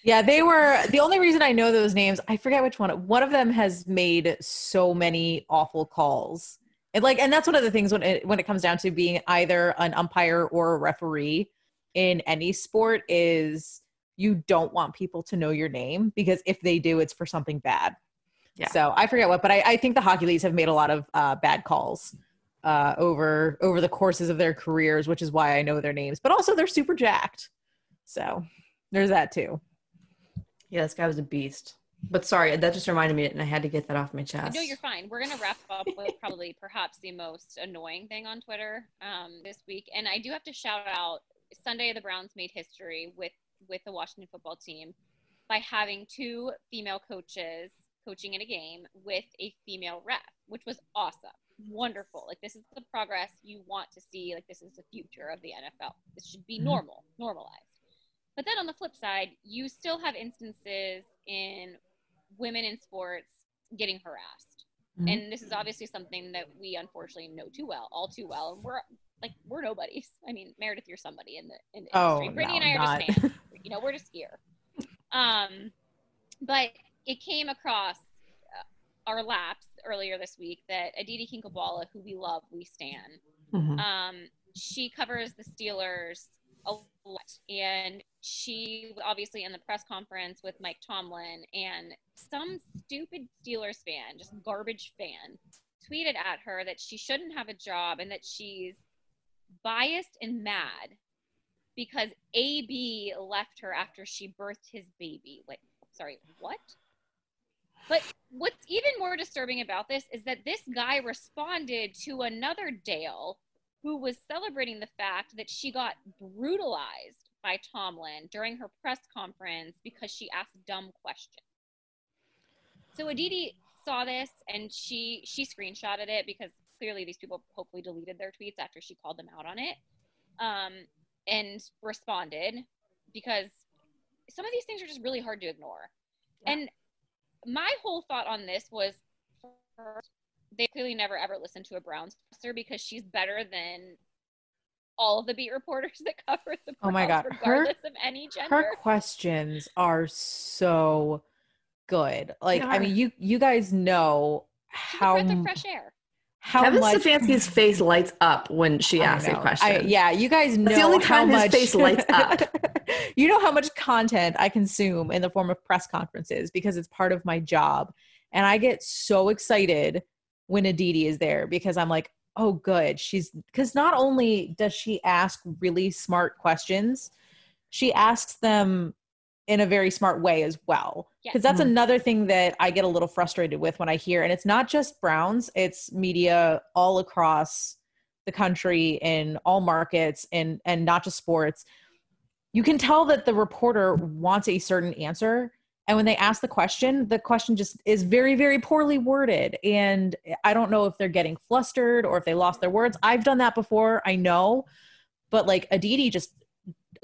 Yeah, they were the only reason I know those names. I forget which one. One of them has made so many awful calls. And like and that's one of the things when it when it comes down to being either an umpire or a referee in any sport is you don't want people to know your name because if they do it's for something bad. Yeah. So I forget what, but I, I think the Hochulis have made a lot of uh, bad calls uh, over over the courses of their careers, which is why I know their names. But also they're super jacked. So there's that too. Yeah, this guy was a beast. But sorry, that just reminded me and I had to get that off my chest. No, you're fine. We're gonna wrap up with probably perhaps the most annoying thing on Twitter um, this week, and I do have to shout out Sunday. The Browns made history with with the Washington football team by having two female coaches coaching in a game with a female ref, which was awesome, wonderful. Like this is the progress you want to see. Like this is the future of the NFL. This should be Mhm. normal, normalized. But then on the flip side, you still have instances in women in sports getting harassed. Mhm. And this is obviously something that we unfortunately know too well, all too well. We're like we're nobodies. I mean, Meredith, you're somebody in the in the Oh, industry. Brittany no, and I are not. just fans. you know, we're just here. Um, but it came across uh, our laps earlier this week that Aditi Kinkhabwala, who we love, we stand, Mhm. um, she covers the Steelers a and she was obviously in the press conference with Mike Tomlin, and some stupid Steelers fan, just garbage fan, tweeted at her that she shouldn't have a job and that she's biased and mad because AB left her after she birthed his baby. Wait, sorry, what? But what's even more disturbing about this is that this guy responded to another Dale who was celebrating the fact that she got brutalized by Tomlin during her press conference because she asked dumb questions. So Aditi saw this and she she screenshotted it because clearly these people hopefully deleted their tweets after she called them out on it um, and responded because some of these things are just really hard to ignore. Yeah. And my whole thought on this was first, they clearly never ever listened to a Browns presser because she's better than all of the beat reporters that cover the Browns, Oh my God. Her- regardless of any gender. her questions are so good. Like, They I mean, you you guys know how breath of fresh air. how Kevin much Stefanski's face lights up when she I asks a question. I- yeah, you guys know That's the only how time his face lights up. you know how much content I consume in the form of press conferences because it's part of my job, and I get so excited when Aditi is there because I'm like, oh, good, she's because not only does she ask really smart questions, she asks them in a very smart way as well. Yes. Because that's Mhm. another thing that I get a little frustrated with when I hear, and it's not just Browns, it's media all across the country in all markets and and not just sports. You can tell that the reporter wants a certain answer. And when they ask the question, the question just is very, very poorly worded. And I don't know if they're getting flustered or if they lost their words. I've done that before, I know. But like Aditi just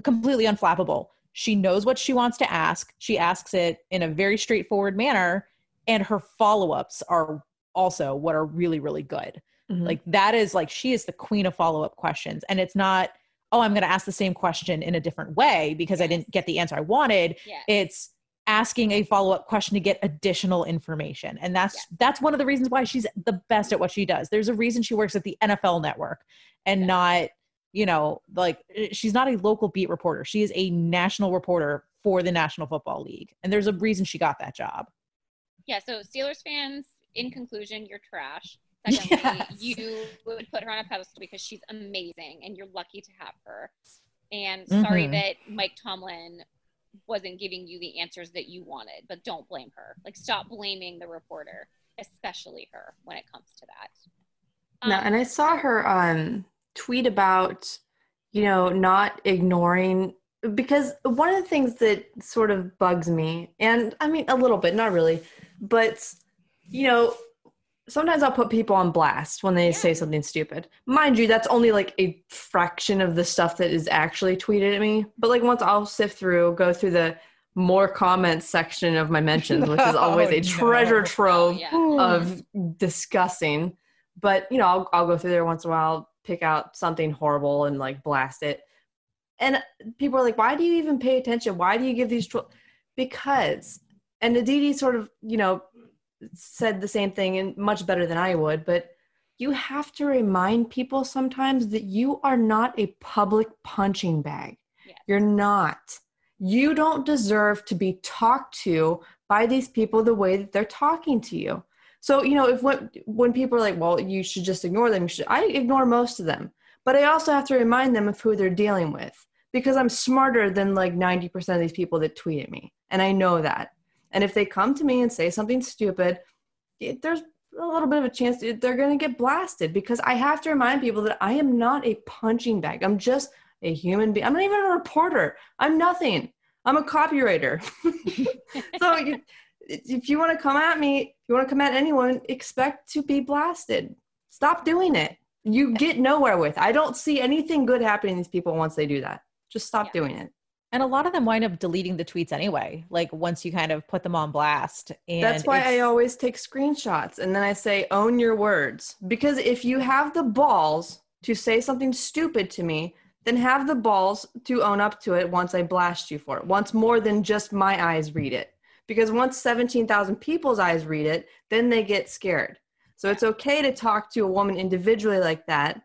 completely unflappable. She knows what she wants to ask. She asks it in a very straightforward manner, and her follow-ups are also what are really, really good. Mhm. Like that is like she is the queen of follow-up questions. And it's not, oh, I'm gonna ask the same question in a different way because I didn't get the answer I wanted. Yes. It's asking a follow-up question to get additional information. And that's Yes. that's one of the reasons why she's the best at what she does. There's a reason she works at the NFL network and Yes. not you know, like eh, she's not a local beat reporter. She is a national reporter for the National Football League. And there's a reason she got that job. Yeah, so Steelers fans, in conclusion, you're trash. Secondly, Yes. you would put her on a pedestal because she's amazing and you're lucky to have her. And sorry Mhm. that Mike Tomlin wasn't giving you the answers that you wanted, but don't blame her. Like, stop blaming the reporter, especially her, when it comes to that. No, Um, and I saw her um tweet about, you know, not ignoring because one of the things that sort of bugs me, and I mean a little bit, not really, but you know, sometimes I'll put people on blast when they Yeah. say something stupid. Mind you, that's only like a fraction of the stuff that is actually tweeted at me. But like once I'll sift through, go through the more comments section of my mentions, which is always Oh, a treasure no. trove yeah. of discussing. But you know, I'll, I'll go through there once in a while, pick out something horrible and like blast it. And people are like, "Why do you even pay attention? Why do you give these?" Tro-? Because, and Aditi sort of, you know, said the same thing and much better than I would. But you have to remind people sometimes that you are not a public punching bag. Yes. You're not. You don't deserve to be talked to by these people the way that they're talking to you. So, you know, if when, when people are like, well, you should just ignore them, you should, I ignore most of them. But I also have to remind them of who they're dealing with because I'm smarter than like 90% of these people that tweet at me. And I know that. And if they come to me and say something stupid, it, there's a little bit of a chance they're going to get blasted because I have to remind people that I am not a punching bag. I'm just a human being. I'm not even a reporter. I'm nothing. I'm a copywriter. so you, if you want to come at me, if you want to come at anyone, expect to be blasted. Stop doing it. You get nowhere with. I don't see anything good happening to these people once they do that. Just stop Yeah. doing it. And a lot of them wind up deleting the tweets anyway, like once you kind of put them on blast. And That's why I always take screenshots and then I say, own your words. Because if you have the balls to say something stupid to me, then have the balls to own up to it once I blast you for it. Once more than just my eyes read it. Because once 17,000 people's eyes read it, then they get scared. So it's okay to talk to a woman individually like that.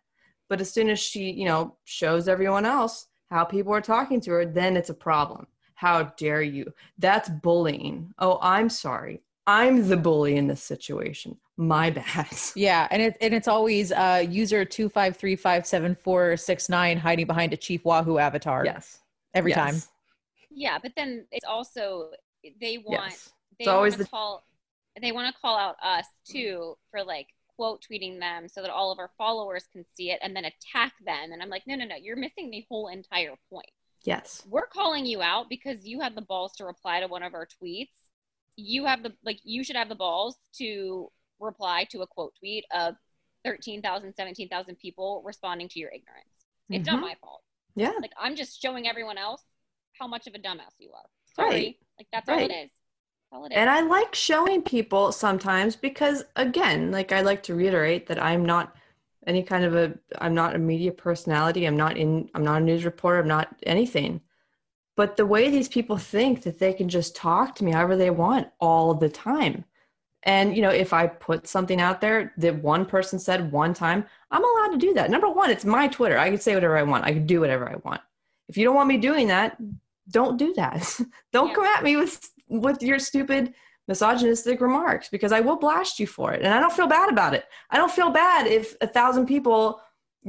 But as soon as she, you know, shows everyone else how people are talking to her, then it's a problem. How dare you? That's bullying. Oh, I'm sorry. I'm the bully in this situation. My bad. Yeah, and it and it's always uh user two five three five seven four six nine hiding behind a Chief Wahoo avatar. Yes. every Yes. time. Yeah, but then it's also, they want Yes. they It's always the- call they want to call out us too for like quote tweeting them so that all of our followers can see it and then attack them and i'm like no no no you're missing the whole entire point Yes. we're calling you out because you had the balls to reply to one of our tweets you have the like you should have the balls to reply to a quote tweet of 13,000 17,000 people responding to your ignorance it's not Mhm. my fault Yeah. like i'm just showing everyone else how much of a dumbass you are sorry Right. like that's all Right. it is Call it in. And I like showing people sometimes because, again, like I like to reiterate that I'm not any kind of a, I'm not a media personality. I'm not in, I'm not a news reporter. I'm not anything. But the way these people think that they can just talk to me however they want all the time. And, you know, if I put something out there that one person said one time, I'm allowed to do that. Number one, it's my Twitter. I can say whatever I want. I can do whatever I want. If you don't want me doing that, don't do that. don't Yeah. come at me with with your stupid misogynistic remarks because I will blast you for it. And I don't feel bad about it. I don't feel bad if a thousand people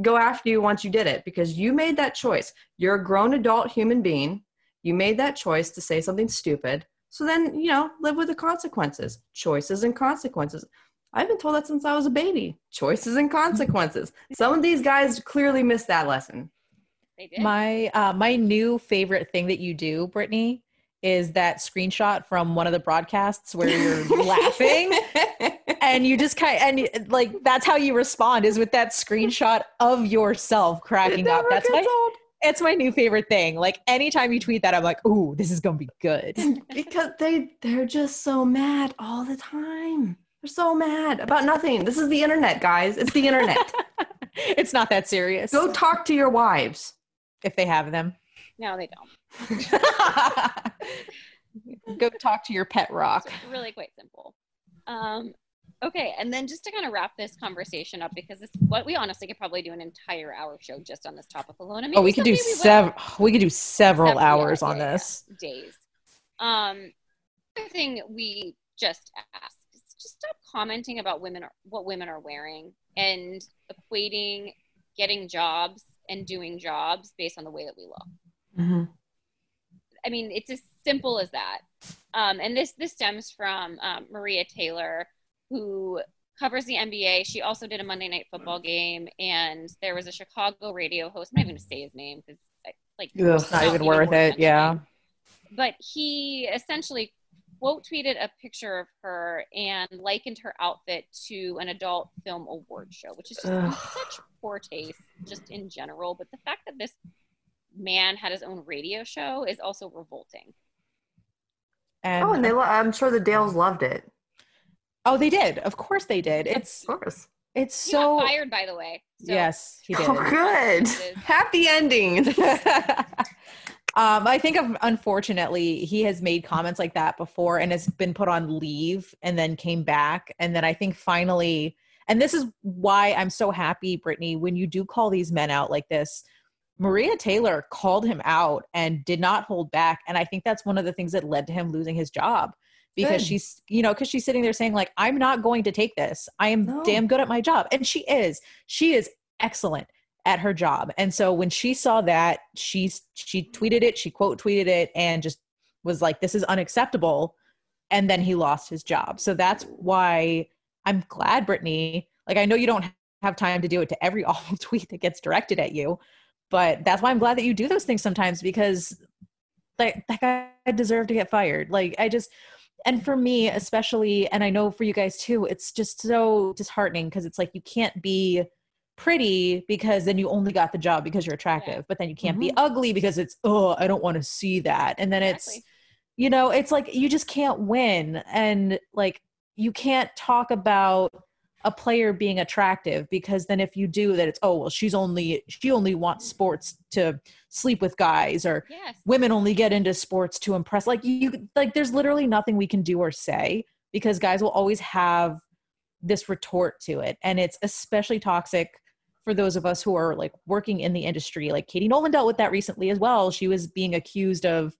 go after you once you did it because you made that choice. You're a grown adult human being. You made that choice to say something stupid. So then, you know, live with the consequences. Choices and consequences. I've been told that since I was a baby. Choices and consequences. Some of these guys clearly missed that lesson. they did. My uh, my new favorite thing that you do, Brittany, is that screenshot from one of the broadcasts where you're laughing and you just kind of, and like that's how you respond is with that screenshot of yourself cracking up. That's my old. it's my new favorite thing. Like anytime you tweet that, I'm like, ooh, this is gonna be good. because they they're just so mad all the time. They're so mad about nothing. This is the internet, guys. It's the internet. it's not that serious. Go talk to your wives. if they have them. no, they don't. Go talk to your pet rock. It's really quite simple. Um, okay, and then just to kind of wrap this conversation up, because this what we honestly could probably do an entire hour show just on this topic alone. And Oh, we could do several. We could do several Several, yeah, hours on yeah, yeah. this. days. Um, other thing we just ask is just stop commenting about women are, what women are wearing and equating getting jobs and doing jobs based on the way that we look. I mean, it's as simple as that. Um, and this this stems from um, Maria Taylor, who covers the NBA. She also did a Monday Night Football game, and there was a Chicago radio host. I'm not even going to say his name because like Ugh. it's Not even worth it. Yeah. But he essentially quote tweeted a picture of her and likened her outfit to an adult film award show, which is just Ugh. such poor taste, just in general. But the fact that this man had his own radio show is also revolting. And Oh, and they lo- I'm sure the Dales loved it. oh, they did. Of course they did. It's Of course. it's He so got fired, by the way. So yes, he did. Oh, good. Happy ending. um, I think, of, unfortunately, he has made comments like that before and has been put on leave and then came back. And then I think finally, and this is why I'm so happy, Brittany, when you do call these men out like this. Maria Taylor called him out and did not hold back. And I think that's one of the things that led to him losing his job because Good. she's, you know, because she's sitting there saying, like, I'm not going to take this. I am No. damn good at my job. And she is. She is excellent at her job. And so when she saw that, she's she tweeted it, she quote tweeted it and just was like this is unacceptable and then he lost his job. So that's why I'm glad Brittany, like I know you don't have time to do it to every awful tweet that gets directed at you, but that's why I'm glad that you do those things sometimes because like that guy deserved to get fired. Like I just and for me especially and I know for you guys too, it's just so disheartening because it's like you can't be pretty because then you only got the job because you're attractive but then you can't be mm-hmm. ugly because it's oh i don't want to see that. And then it's you know it's like you just can't win. And like you can't talk about a player being attractive because then if you do that it's oh well she's only she only wants sports to sleep with guys or Yes. women only get into sports to impress. Like you like there's literally nothing we can do or say because guys will always have this retort to it. And it's especially toxic for those of us who are like working in the industry. Like katie nolan dealt with that recently as well. She was being accused of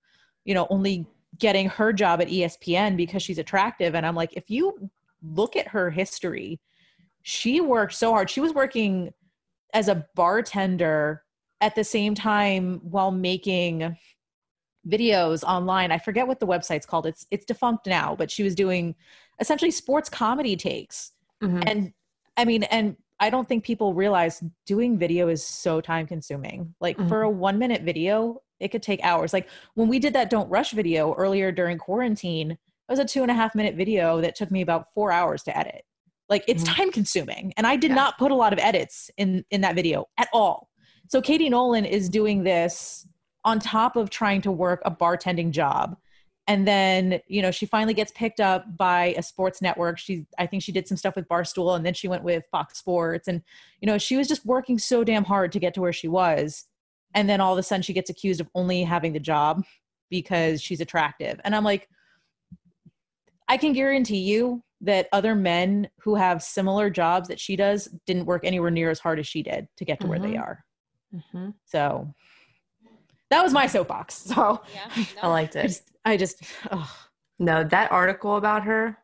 you know only getting her job at espn because she's attractive. And i'm like if you look at her history she worked so hard. She was working as a bartender at the same time while making videos online. I forget what the website's called. It's it's defunct now but she was doing essentially sports comedy takes. Mhm. and i mean and i don't think people realize doing video is so time consuming like Mhm. for a one minute video it could take hours. Like when we did that don't rush video earlier during quarantine it was a two and a half minute video that took me about four hours to edit like it's Mhm. time consuming and i did Yeah. not put a lot of edits in in that video at all so katie nolan is doing this on top of trying to work a bartending job and then you know she finally gets picked up by a sports network she i think she did some stuff with barstool and then she went with fox sports and you know she was just working so damn hard to get to where she was and then all of a sudden she gets accused of only having the job because she's attractive and i'm like i can guarantee you that other men who have similar jobs that she does didn't work anywhere near as hard as she did to get to where they Mhm. are Mhm. so that was my soapbox so Yeah. I no. liked i it. just i just ugh. No, that article about her,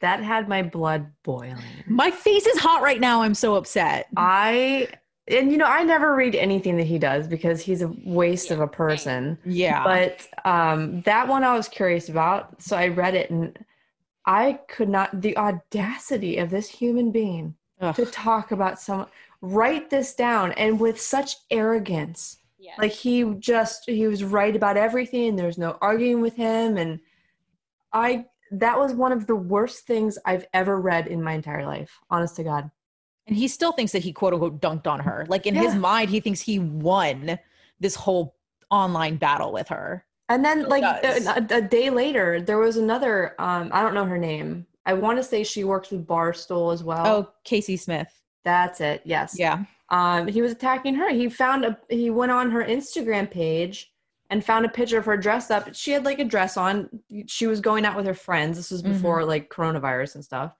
that had my blood boiling. My face is hot right now. I'm so upset. I and you know I never read anything that he does because he's a waste of a person. Yeah. But um, that one I was curious about, so I read it and I could not. The audacity of this human being Ugh. to talk about someone, write this down, and with such arrogance, Yeah. like he just he was right about everything. There's no arguing with him, and I that was one of the worst things I've ever read in my entire life. Honest to God. and he still thinks that he quote unquote dunked on her. Like in his mind, he thinks he won this whole online battle with her. And then, Really like a, a day later, there was another. Um, I don't know her name. I want to say she works with Barstool as well. Oh, Kayce Smith. that's it. Yes. Yeah. Um, he was attacking her. He found a. He went on her Instagram page and found a picture of her dressed up. She had like a dress on. She was going out with her friends. This was Mhm. before like coronavirus and stuff.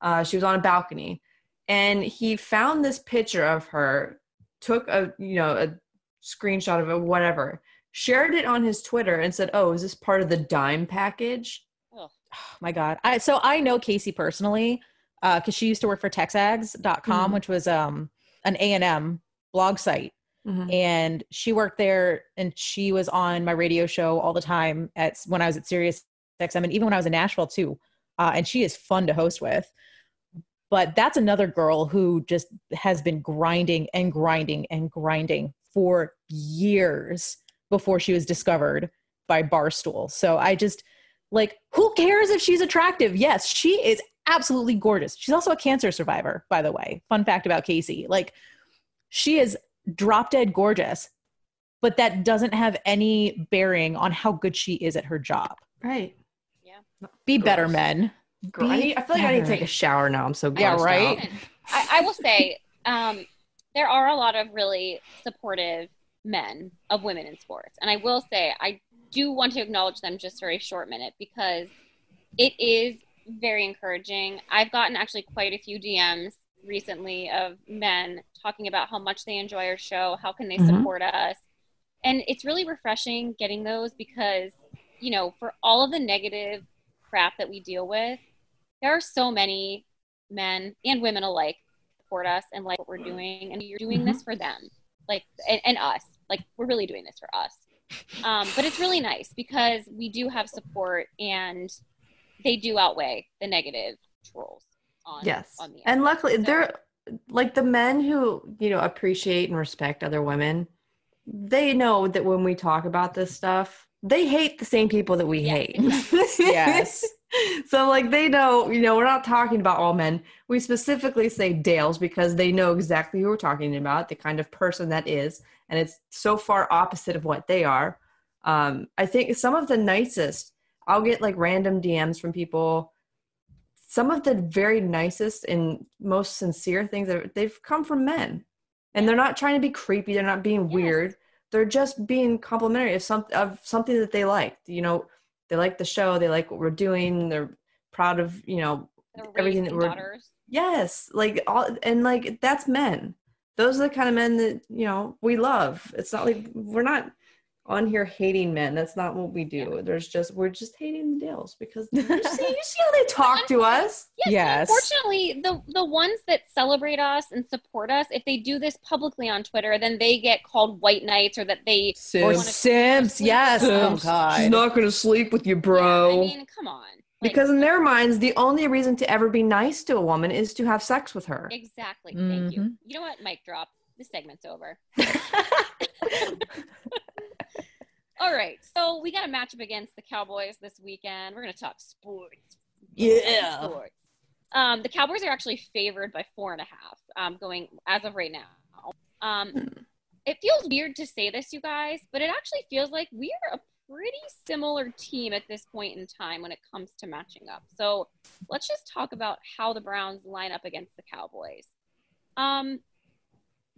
Uh, she was on a balcony, and he found this picture of her. Took a you know a screenshot of it, whatever. Shared it on his Twitter and said, "Oh, is this part of the dime package?" Ugh. Oh my God. I so I know Kayce personally, uh, because she used to work for texags.com, Mhm. which was um an A and M blog site. Mhm. and she worked there and she was on my radio show all the time at when I was at Sirius XM and even when I was in Nashville too. Uh, and she is fun to host with. But that's another girl who just has been grinding and grinding and grinding for years before she was discovered by Barstool. So I just like, who cares if she's attractive? Yes, she is absolutely gorgeous. She's also a cancer survivor, by the way. Fun fact about Kayce. Like, she is drop dead gorgeous, but that doesn't have any bearing on how good she is at her job. Right. Yeah. Be better, Gross. men. Gr- I, need, I feel like I need to take a shower now. I'm so Yeah, right? I, I will say um, there are a lot of really supportive men of women in sports. And I will say, I do want to acknowledge them just for a short minute because it is very encouraging. I've gotten actually quite a few DMs recently of men talking about how much they enjoy our show, how can they Mhm. support us. And it's really refreshing getting those because, you know, for all of the negative crap that we deal with, there are so many men and women alike support us and like what we're doing and you're doing this for them like and, and us like we're really doing this for us um, but it's really nice because we do have support and they do outweigh the negative trolls on Yes. on the And luckily, So- they're like the men who, you know, appreciate and respect other women. They know that when we talk about this stuff, they hate the same people that we Yes, hate. exactly. Yes. so, like, they know, you know, we're not talking about all men. We specifically say Dales because they know exactly who we're talking about, the kind of person that is. And it's so far opposite of what they are. Um, I think some of the nicest, I'll get like random DMs from people some of the very nicest and most sincere things that they've come from men and they're not trying to be creepy they're not being Yes. weird they're just being complimentary of some of something that they like you know they like the show they like what we're doing they're proud of you know everything that we're- daughters. Yes like all and like that's men. Those are the kind of men that you know we love. It's not like we're not on here hating men that's not what we do there's just we're just hating the dales because you see, you see how they talk to us Yes. but Yes. Unfortunately, the the ones that celebrate us and support us, if they do this publicly on Twitter, then they get called white knights or that they Or wanna- simps, yes. Oh, simps, God. she's not gonna sleep with you bro Yeah, I mean, come on. Like, because in their minds the only reason to ever be nice to a woman is to have sex with her exactly. Thank you. Mhm. You know what? Mic drop. This segment's over. All right. So we got a matchup against the Cowboys this weekend. We're gonna talk sports. Yeah. Sports. Um, the Cowboys are actually favored by four and a half, um, going as of right now. Um, Hmm. it feels weird to say this, you guys, but it actually feels like we are a pretty similar team at this point in time when it comes to matching up. So let's just talk about how the Browns line up against the Cowboys. Um,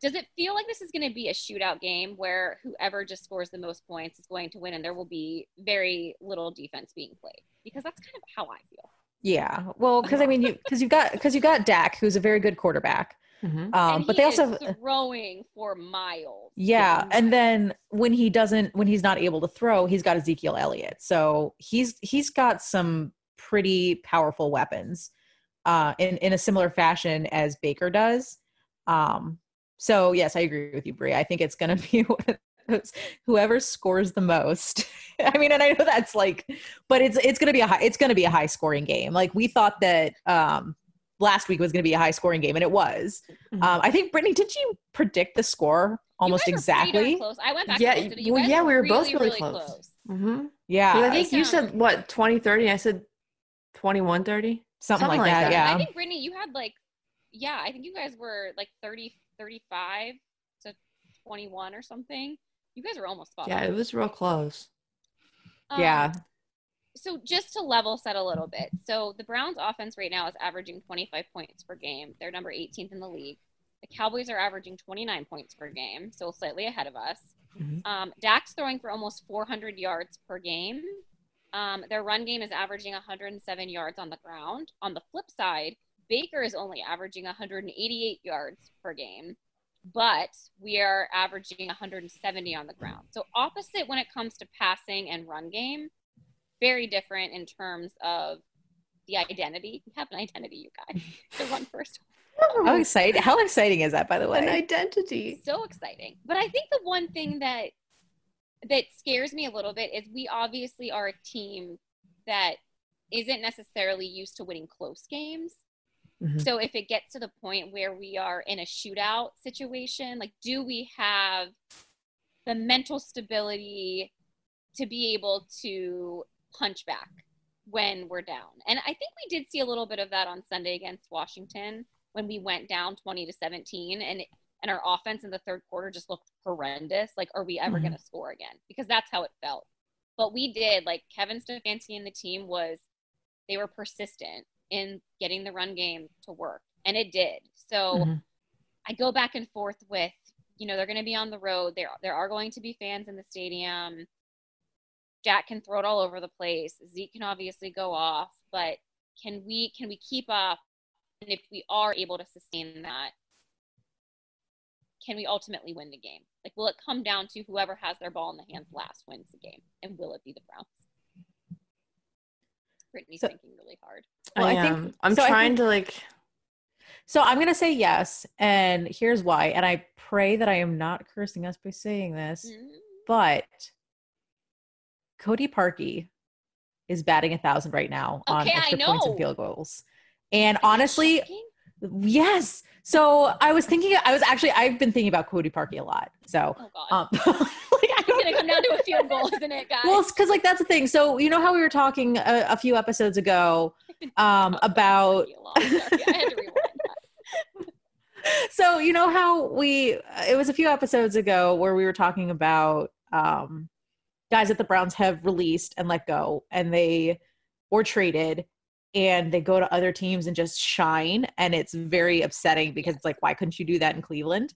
does it feel like this is going to be a shootout game where whoever just scores the most points is going to win and there will be very little defense being played? Because that's kind of how I feel. Yeah. Well, because I mean, you because you've got because you've got Dak, who's a very good quarterback. Mhm. Um, And but he they also throwing for miles. Yeah, and then when he doesn't, when he's not able to throw, he's got Ezekiel Elliott. So he's he's got some pretty powerful weapons, uh, in in a similar fashion as Baker does. Um, so yes, I agree with you, Bree. I think it's going to be one of those, whoever scores the most. I mean, and I know that's like, but it's it's going to be a high, it's going to be a high scoring game. Like we thought that um, last week was going to be a high scoring game, and it was. Mhm. Um, I think Brittany, did you predict the score almost You guys were pretty exactly? Close. I went back. Yeah, and looked at it. You well, yeah, we were both really, really close. Mm-hmm. Yeah, I I think you said what twenty thirty. I said twenty one thirty. something, something like, like that, that. Yeah. I think Brittany, you had like, yeah, I think you guys were like 30, 35 to 21 or something. You guys are almost spot Yeah, it was real close. Um, yeah. So just to level set a little bit. So the Browns offense right now is averaging 25 points per game. They're number 18th in the league. The Cowboys are averaging 29 points per game, so slightly ahead of us. Mhm. Um, Dak's throwing for almost 400 yards per game. Um, their run game is averaging 107 yards on the ground. On the flip side, Baker is only averaging 188 yards per game, but we are averaging 170 on the ground. So opposite when it comes to passing and run game, very different in terms of the identity. We have an identity, you guys. The run first How exciting! How exciting is that, by the way? An way? identity. so exciting. But I think the one thing that that scares me a little bit is we obviously are a team that isn't necessarily used to winning close games. Mhm. So if it gets to the point where we are in a shootout situation, like do we have the mental stability to be able to punch back when we're down? And I think we did see a little bit of that on Sunday against Washington when we went down 20 to 17 and and our offense in the third quarter just looked horrendous. Like, are we ever Mhm. going to score again? Because that's how it felt. But we did. Like Kevin Stefanski and the team was, they were persistent in getting the run game to work, and it did. So Mhm. I go back and forth with, you know, they're going to be on the road. There there are going to be fans in the stadium. Dak can throw it all over the place. Zeke can obviously go off, but can we can we keep up? And if we are able to sustain that, can we ultimately win the game? Like, will it come down to whoever has their ball in the hands last wins the game? And will it be the Browns? Brittany's So- thinking really hard. Well, I I think- am. I'm so trying think- to like. So I'm gonna say yes, and here's why. And I pray that I am not cursing us by saying this, Mm, but Cody Parkey is batting a thousand right now on Okay, I extra points and field goals. And is that honestly, yes. So I was thinking, I was actually, I've been thinking about Cody Parkey a lot. So, oh god, um, like, It's gonna come down to a field goal, isn't it, guys? well, because like that's the thing. So you know how we were talking a, a few episodes ago um, about Sorry, I had to rewind that. so you know how we it was a few episodes ago where we were talking about um guys that the browns have released and let go and they or traded and they go to other teams and just shine and it's very upsetting because it's like why couldn't you do that in cleveland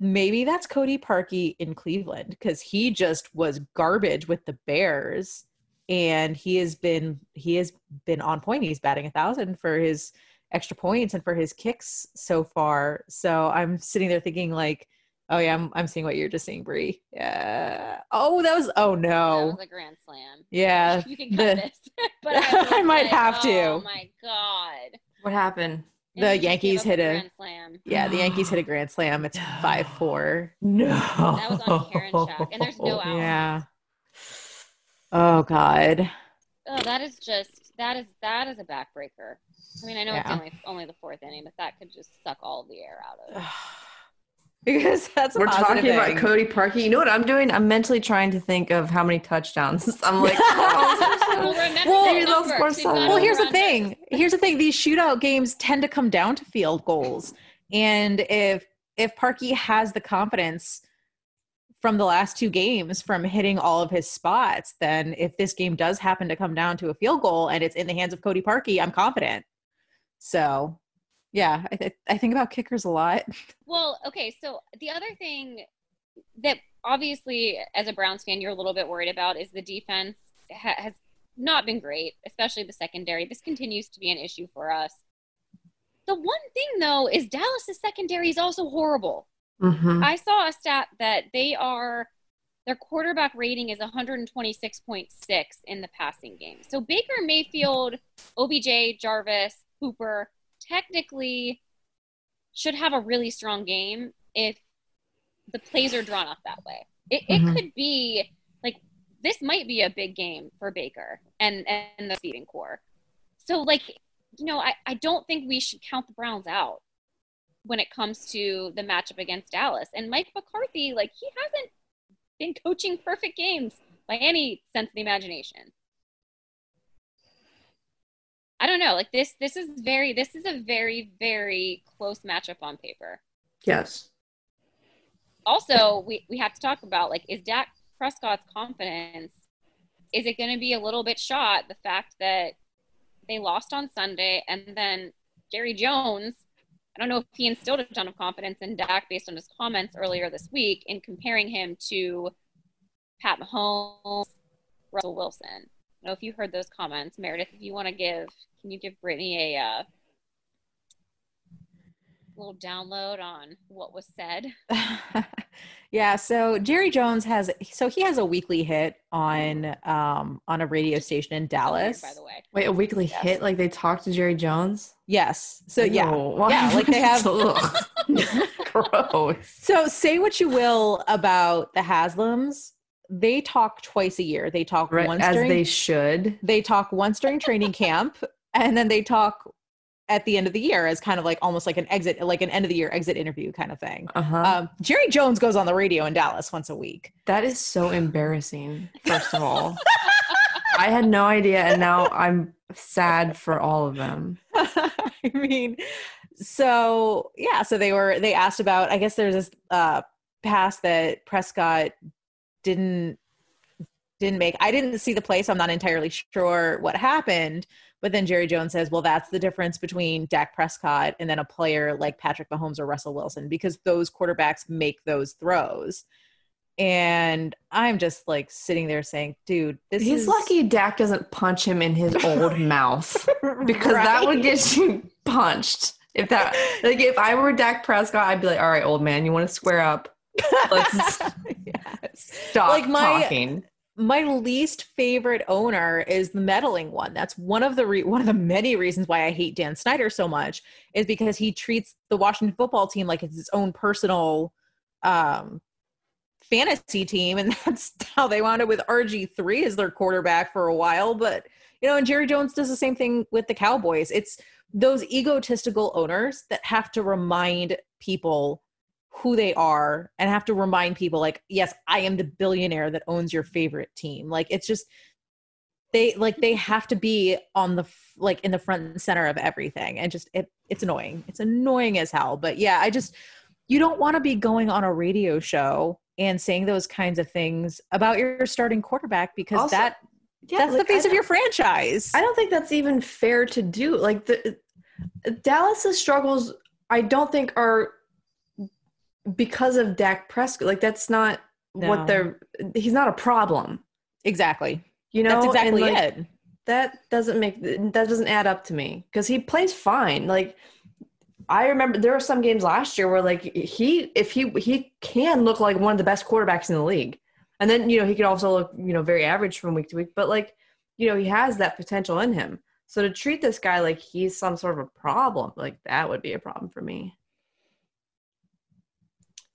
maybe that's cody parkey in cleveland because he just was garbage with the bears and he has been he has been on point he's batting a thousand for his extra points and for his kicks so far. So I'm sitting there thinking like, oh yeah, I'm I'm seeing what you're just seeing, Bree. Yeah. Oh, that was oh That no. was a grand slam. Yeah. you can cut the- this, but I, I might like, have to. Oh my god, What happened? The he just gave Yankees hit a- grand slam. Yeah, the Yankees hit a grand slam. It's five four. No. That was on Karen Karinchak, and there's no outs. Yeah. Oh God. Oh, that is just that is that is a backbreaker. I mean, I know it's only only the fourth inning, but that could just suck all the air out of. it. because that's We're positive talking about. Cody Parkey. You know what I'm doing? I'm mentally trying to think of how many touchdowns. I'm like, oh. Well, Well, the maybe they'll numbers. score We've some. got well here's the unders. thing here's the thing these shootout games tend to come down to field goals and if if parkey has the confidence from the last two games from hitting all of his spots, then if this game does happen to come down to a field goal and it's in the hands of Cody Parkey, I'm confident. So, yeah, I, th- I think about kickers a lot. Well, okay. So the other thing that obviously, as a Browns fan, you're a little bit worried about is the defense ha- has not been great, especially the secondary. This continues to be an issue for us. The one thing, though, is Dallas's secondary is also horrible. Mhm. I saw a stat that they are their quarterback rating is 126.6 in the passing game. So Baker Mayfield, OBJ, Jarvis, Hooper technically should have a really strong game if the plays are drawn up that way. It, it Mhm. could be like this might be a big game for Baker and and the receiving corps. So like you know I, I don't think we should count the Browns out when it comes to the matchup against Dallas. And Mike McCarthy, like he hasn't been coaching perfect games by any sense of the imagination. I don't know. Like this this is very this is a very, very close matchup on paper. Yes. Also, we, we have to talk about like is Dak Prescott's confidence is it going to be a little bit shot the fact that they lost on Sunday and then Jerry Jones I don't know if he instilled a ton of confidence in Dak based on his comments earlier this week in comparing him to Pat Mahomes, Russell Wilson. I don't know if you heard those comments, Meredith. If you want to give, can you give Brittany a uh, little download on what was said? yeah, so Jerry Jones has so he has a weekly hit on um on a radio station in Dallas. By the way, Wait, a weekly Yes. hit like they talked to Jerry Jones? Yes. So yeah. Ew, why- Yeah, like they have- Ugh. Gross. So say what you will about the Haslams, they talk twice a year. They talk Right, once as during they should. they talk once during training camp and then they talk at the end of the year as kind of like almost like an exit like an end of the year exit interview kind of thing. Uh huh. Um, Jerry Jones goes on the radio in Dallas once a week. that is so embarrassing. First of all, I had no idea, and now I'm sad for all of them. I mean, so yeah, so they were they asked about I guess there's this uh pass that Prescott didn't didn't make. I didn't see the play, so I'm not entirely sure what happened. But then Jerry Jones says, well, that's the difference between Dak Prescott and then a player like Patrick Mahomes or Russell Wilson because those quarterbacks make those throws. And I'm just like sitting there saying, dude, this He's is lucky Dak doesn't punch him in his old mouth because that would get you punched. If that, like, if I were Dak Prescott, I'd be like, "All right, old man, you want to square up? Let's yes. stop Like my- talking." my least favorite owner is the meddling one. That's one of the re- one of the many reasons why I hate Dan Snyder so much is because he treats the Washington football team like it's his own personal um fantasy team and that's how they wound up with RG3 as their quarterback for a while but you know and Jerry Jones does the same thing with the Cowboys. It's those egotistical owners that have to remind people who they are and have to remind people like yes i am the billionaire that owns your favorite team. Like it's just they like they have to be on the like in the front and center of everything and just it it's annoying. It's annoying as hell. But yeah i just you don't want to be going on a radio show and saying those kinds of things about your starting quarterback because Also, that Yeah, that's like, the face of your franchise. I don't think that's even fair to do. Like the Dallas's struggles, I don't think are because of Dak Prescott. Like that's not No. what they're. He's not a problem. exactly You know, that's And, exactly like, it That doesn't make that doesn't add up to me because he plays fine. Like I remember there were some games last year where like he if he he can look like one of the best quarterbacks in the league, and then you know he could also look you know very average from week to week. But like you know he has that potential in him. So to treat this guy like he's some sort of a problem, like that would be a problem for me.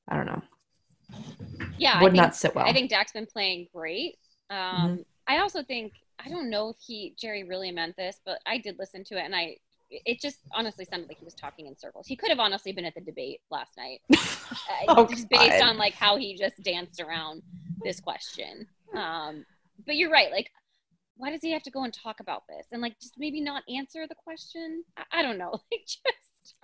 I don't know. Yeah, I would think, not sit well. I think Dak's been playing great. Um, I also think I don't know if he Jerry really meant this, but I did listen to it, and I it just honestly sounded like he was talking in circles. He could have honestly been at the debate last night, uh, Oh, just based God. on like how he just danced around this question. Um, but you're right, like. Why does he have to go and talk about this and like just maybe not answer the question? I, I don't know. Like just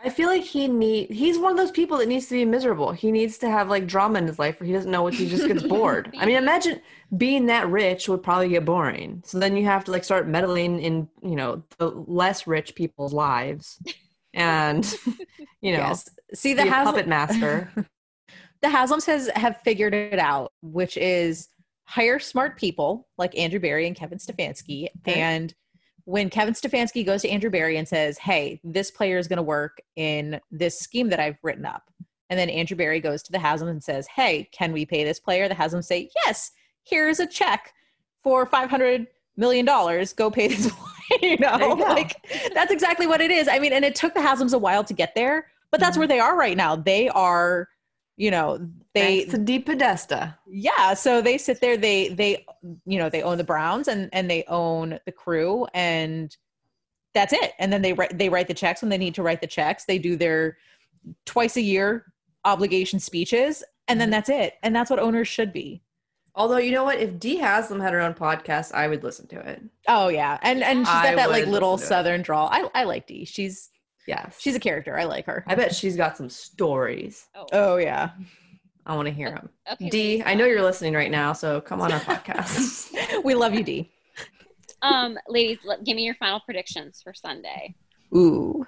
I feel like he need he's one of those people that needs to be miserable. He needs to have like drama in his life where he doesn't know what he just gets bored. I mean, imagine being that rich would probably get boring. So then you have to like start meddling in, you know, the less rich people's lives. And you know, Yes. See the a puppet master. the Haslams has have figured it out, which is hire smart people like Andrew Berry and Kevin Stefanski. Okay. And when Kevin Stefanski goes to Andrew Berry and says, "Hey, this player is going to work in this scheme that I've written up," and then Andrew Berry goes to the Haslams and says, "Hey, can we pay this player?" The Haslams say, "Yes, here's a check for five hundred million dollars. Go pay this player." you know, you like that's exactly what it is. I mean, and it took the Haslams a while to get there, but that's Mhm. where they are right now. They are, you know, they Thanks to DePodesta. yeah so they sit there they they you know they own the browns and and they own the crew and that's it and then they write they write the checks when they need to write the checks they do their twice a year obligation speeches and then Mhm. that's it and that's what owners should be Although you know what, if Dee Haslam had her own podcast, I would listen to it. oh yeah and and she's got that like little to it. southern drawl i i like dee she's Yes, she's a character i like her I bet she's got some stories. Oh, oh yeah I want to hear them. okay. Dee, ladies, I know you're listening right now, so come on our podcast. we love you dee Um, ladies, let, give me your final predictions for Sunday. ooh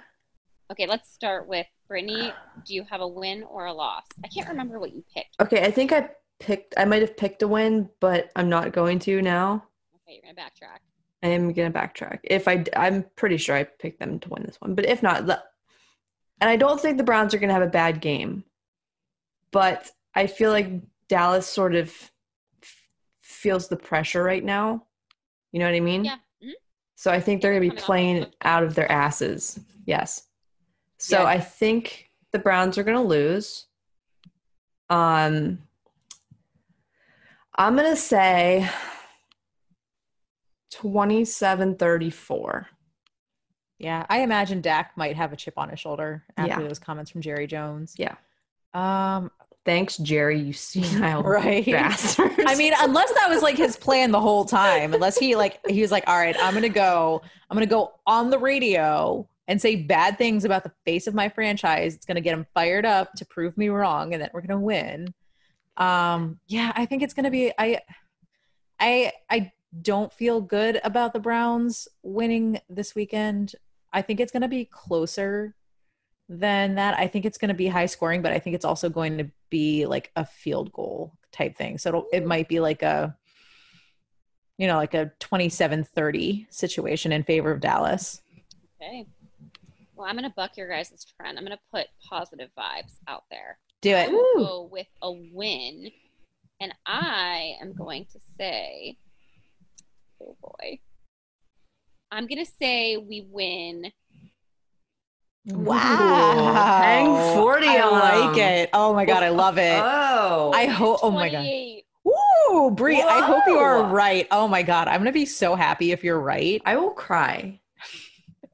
Okay, let's start with Brittany. Do you have a win or a loss? I can't remember what you picked. Okay, I think I picked. I might have picked a win, but I'm not going to now. Okay, you're gonna backtrack. I am gonna backtrack. If I, I'm pretty sure I picked them to win this one, but if not, and I don't think the Browns are gonna have a bad game, but I feel like Dallas sort of f- feels the pressure right now. You know what I mean? Yeah. Mhm. So I think they're gonna be playing out of their asses. Yes. So Yeah. I think the Browns are gonna lose. Um, I'm gonna say 27-34. yeah i imagine dak might have a chip on his shoulder after Yeah. those comments from jerry jones Yeah. um Thanks, Jerry, you senile Right. bastard. I mean, unless that was like his plan the whole time, unless he like he was like, all right, I'm gonna go, I'm gonna go on the radio and say bad things about the face of my franchise. It's gonna get him fired up to prove me wrong, and that we're gonna win. Um, yeah, I think it's gonna be. I, I, I don't feel good about the Browns winning this weekend. I think it's gonna be closer than that. I think it's going to be high scoring, but I think it's also going to be like a field goal type thing. So it'll, it might be like a, you know, like a 27 30 situation in favor of Dallas. Okay. Well, I'm gonna buck your guys' trend. I'm gonna put positive vibes out there. Do it. go with a win, and I am going to say, oh boy, I'm gonna say we win. Wow. Hang 40 I on like it. Oh my God. I oh. love it. Oh. I hope, oh my God. 28. Ooh, Bree, I hope you are right. Oh my God. I'm going to be so happy if you're right. I will cry.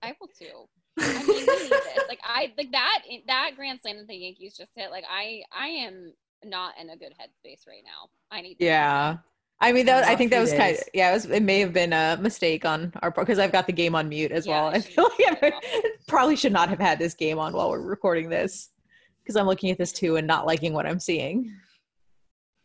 I will too. I mean, we need this. Like I like that that grand slam that the Yankees just hit. Like I I am not in a good headspace right now. I need. this. Yeah. I mean, that, I think that was kind of, yeah, it, was, it may have been a mistake on our part because I've got the game on mute as Yeah, well. I feel like I probably should not have had this game on while we're recording this because I'm looking at this too and not liking what I'm seeing.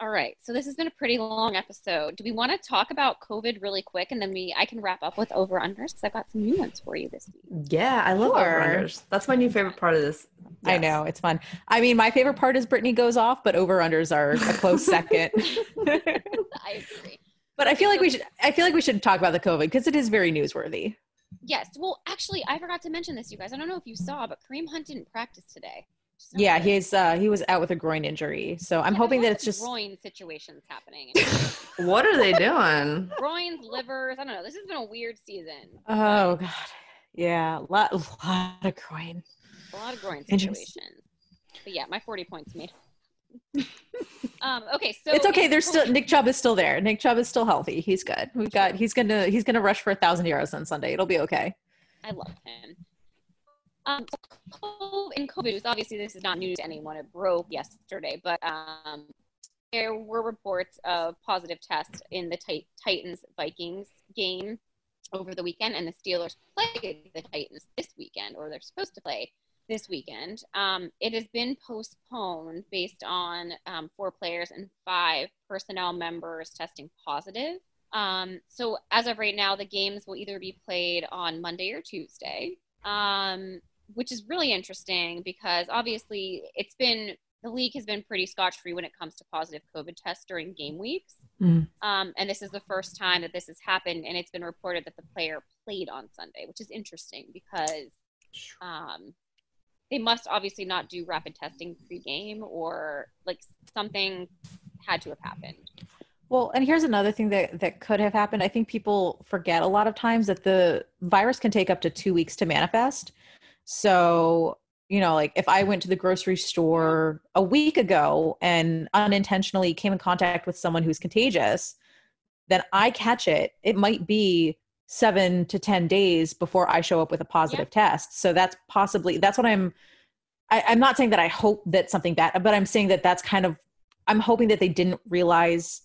All right. So this has been a pretty long episode. Do we want to talk about COVID really quick, and then we I can wrap up with over unders because I've got some new ones for you this week. Yeah, I love Sure. over-unders. That's my new favorite part of this. I know it's fun. I mean, my favorite part is Brittany goes off, but over unders are a close second. I agree. but I feel like we should. I feel like we should talk about the COVID because it is very newsworthy. Yes. Well, actually, I forgot to mention this, you guys. I don't know if you saw, but Kareem Hunt didn't practice today. Just Yeah, noticed. he's uh, he was out with a groin injury, so I'm Yeah, hoping that it's just. groin situations happening. What are they doing? Groins, livers. I don't know. This has been a weird season. Oh God, yeah, lot lot of groin. a lot of groin situations. But yeah, my 40 points made. um, okay, so it's okay. in There's still Nick Chubb is still there. Nick Chubb is still healthy. He's good. We've got he's gonna he's gonna rush for a thousand yards on Sunday. It'll be okay. I love him. Um, so in COVID, was obviously this is not news to anyone. It broke yesterday, but um, there were reports of positive tests in the Tit- Titans Vikings game over the weekend, and the Steelers played the Titans this weekend, or they're supposed to play this weekend. Um, it has been postponed based on um, four players and five personnel members testing positive. Um, so as of right now, the games will either be played on Monday or Tuesday, um, which is really interesting because obviously it's been the league has been pretty scotch free when it comes to positive COVID tests during game weeks. Mm. Um, and this is the first time that this has happened, and it's been reported that the player played on Sunday, which is interesting because um, they must obviously not do rapid testing pre-game or like something had to have happened. Well, and here's another thing that that could have happened. I think people forget a lot of times that the virus can take up to 2 weeks to manifest. So, you know, like if I went to the grocery store a week ago and unintentionally came in contact with someone who's contagious, then I catch it. It might be seven to 10 days before I show up with a positive test. So that's possibly, that's what I'm, I, I'm not saying that I hope that something bad, but I'm saying that that's kind of, I'm hoping that they didn't realize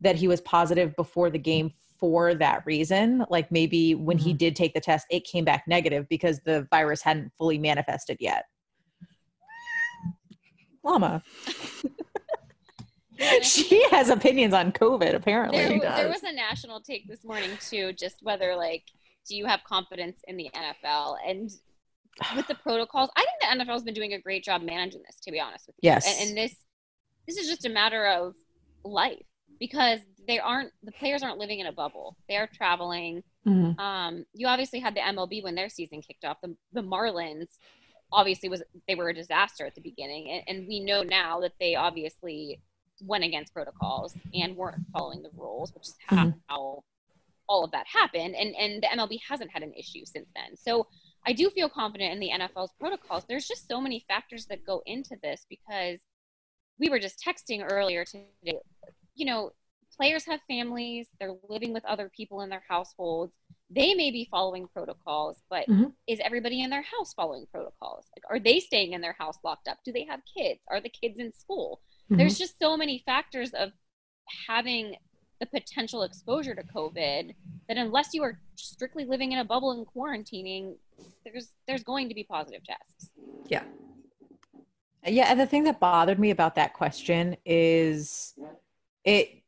that he was positive before the mm-hmm. game for that reason. Like maybe when he Mhm. did take the test, it came back negative because the virus hadn't fully manifested yet. Llama. she has opinions on COVID, apparently. There, does. there was a national take this morning too, just whether like, do you have confidence in the NFL and with the protocols? I think the NFL has been doing a great job managing this. To be honest with you, Yes. and, and this this is just a matter of life because they aren't the players aren't living in a bubble. They are traveling. Mhm. Um, you obviously had the MLB when their season kicked off. The, the Marlins obviously was they were a disaster at the beginning, and, and we know now that they obviously went against protocols and weren't following the rules, which is how, how all of that happened. And and the MLB hasn't had an issue since then. So I do feel confident in the NFL's protocols. There's just so many factors that go into this because we were just texting earlier today. You know, players have families, they're living with other people in their households. They may be following protocols, but Mhm. is everybody in their house following protocols? Like, are they staying in their house locked up? Do they have kids? Are the kids in school? Mhm. There's just so many factors of having the potential exposure to COVID that unless you are strictly living in a bubble and quarantining, there's there's going to be positive tests. Yeah. Yeah, and the thing that bothered me about that question is it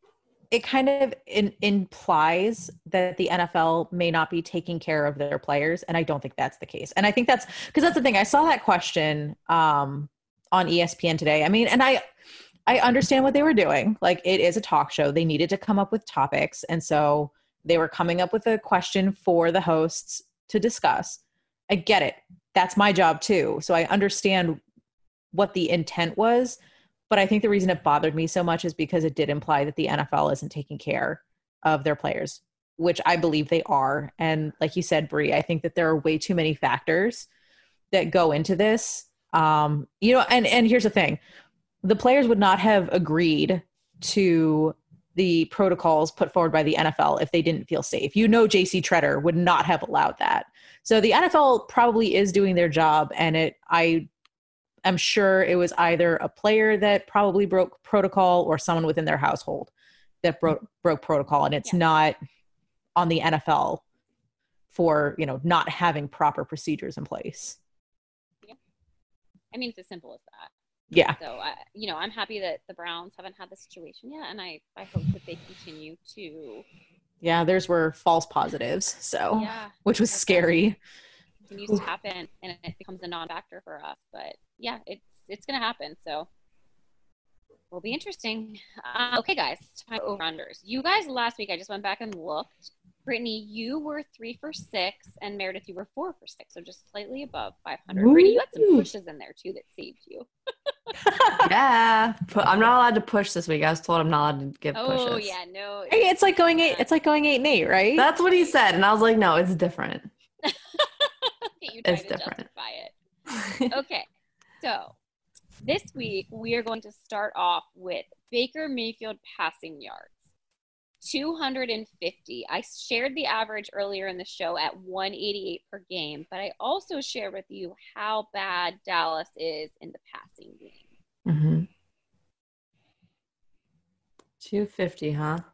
it kind of in, implies that the NFL may not be taking care of their players, and I don't think that's the case. And I think that's because that's the thing. I saw that question um, on ESPN today. I mean, and I I understand what they were doing. Like it is a talk show; they needed to come up with topics, and so they were coming up with a question for the hosts to discuss. I get it. That's my job too. So I understand what the intent was. But I think the reason it bothered me so much is because it did imply that the NFL isn't taking care of their players, which I believe they are. And like you said, Bree, I think that there are way too many factors that go into this. Um, you know, and and here's the thing: the players would not have agreed to the protocols put forward by the NFL if they didn't feel safe. You know, JC Tretter would not have allowed that. So the NFL probably is doing their job, and it I am sure it was either a player that probably broke protocol or someone within their household that mm. broke broke protocol, and it's Yeah. not on the NFL for you know not having proper procedures in place. Yeah. I mean, it's as simple as that. Yeah, So, I, you know, I'm happy that the Browns haven't had the situation yet, and I, I hope that they continue to, yeah. Theirs were false positives, so yeah, which was scary. continues to happen, and it becomes a non-factor for us. But yeah, it's it's gonna happen. So, will be interesting. Uh, okay, guys, time over unders. You guys last week, I just went back and looked. Brittany, you were three for six, and Meredith, you were four for six, so just slightly above 500. Brittany, you had some pushes in there too that saved you. yeah. Pu- I'm not allowed to push this week. I was told I'm not allowed to give pushes. Oh yeah, no, Hey, it's like going eight. It's like going eight and eight, right? That's what he said. And I was like, no, it's different. you try It's to different. justify it. Okay, so this week we are going to start off with Baker Mayfield passing yards. 250. I shared the average earlier in the show at 188 per game, but I also shared with you how bad Dallas is in the passing game. hmm 250, huh?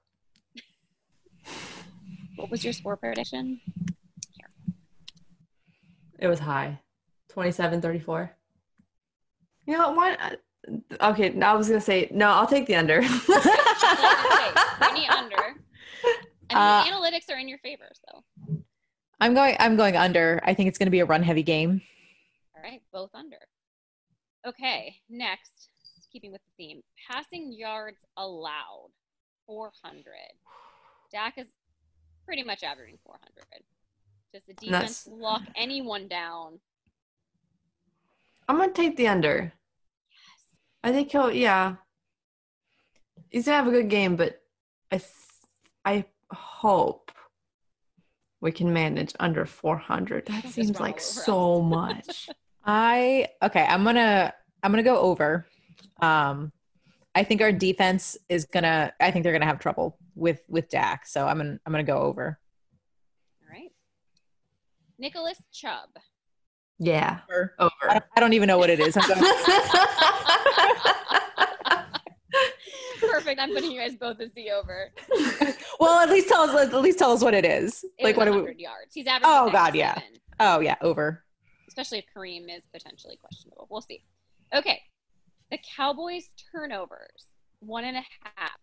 What was your score prediction? It was high. 27 34. You know what? Okay, now I was going to say, no, I'll take the under. Any under. I mean, Uh, the analytics are in your favor, so. I'm going. I'm going under. I think it's going to be a run heavy game. All right, both under. Okay, next, keeping with the theme, passing yards allowed, 400. Dak is pretty much averaging 400. Does the defense That's- lock anyone down? I'm going to take the under. Yes. I think he'll, yeah. He's going to have a good game, but I, th- I hope we can manage under 400. That seems like so much. I okay. I'm gonna. I'm gonna go over. Um, I think our defense is gonna. I think they're gonna have trouble with with Dak. So I'm gonna. I'm gonna go over. All right. Nicholas Chubb. Yeah. Over. I Over. don't, I don't even know what it is. I'm going, Perfect. I'm putting you guys both as the over. well, at least tell us. At least tell us what it is. It like what? 100 we, yards. He's averaging. Oh, God, yeah. season. oh yeah, over. especially if Kareem is potentially questionable. We'll see. Okay. The Cowboys turnovers, one and a half.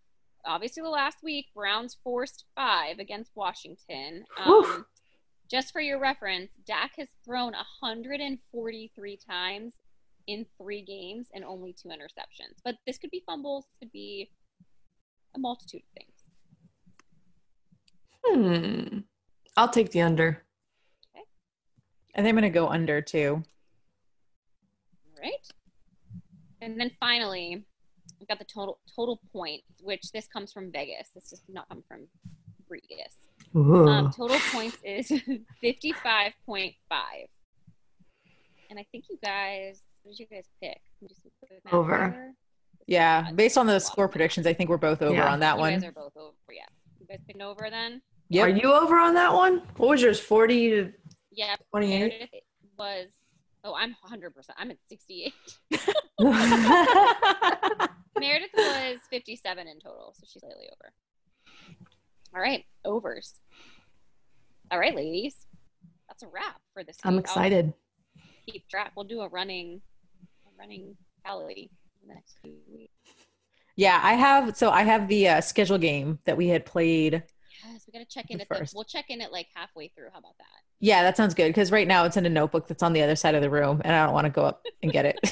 Obviously, the last week, Browns forced five against Washington. Oof. Um, just for your reference, Dak has thrown 143 times in three games and only two interceptions. But this could be fumbles, could be a multitude of things. Hmm. I'll take the under. And I'm gonna go under too. All right. And then finally, I've got the total total points, which this comes from Vegas. This does not come from Vegas. Ooh. Um, total points is 55.5. And I think you guys, what did you guys pick? Let me do some quick math Over. here. Yeah, based on the that's a lot score predictions, I think we're both over Yeah. on that You one. guys are both over. Yeah. You guys picked over then? Yep. Are you over on that one? What was yours? 40 to Yeah. 28? Was, oh, I'm 100%. I'm at 68. Meredith was 57 in total, so she's slightly over. All right, overs. All right, ladies. That's a wrap for this I'm week. I'll excited. keep track. We'll do a running a running tally in the next few weeks. yeah, I have. So I have the uh, schedule game that we had played. Yes, we gotta check in The at the first. we'll check in at like halfway through. How about that? Yeah, that sounds good because right now it's in a notebook that's on the other side of the room, and I don't want to go up and get it.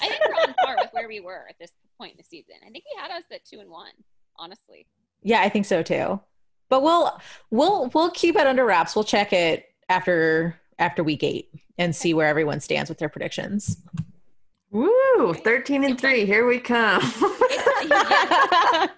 I think we're on par with where we were at this point in the season. I think we had us at two and one, honestly. Yeah, I think so too. But we'll we'll we'll keep it under wraps. We'll check it after after week eight and see where everyone stands with their predictions. Woo! 13 and 3. Here we come.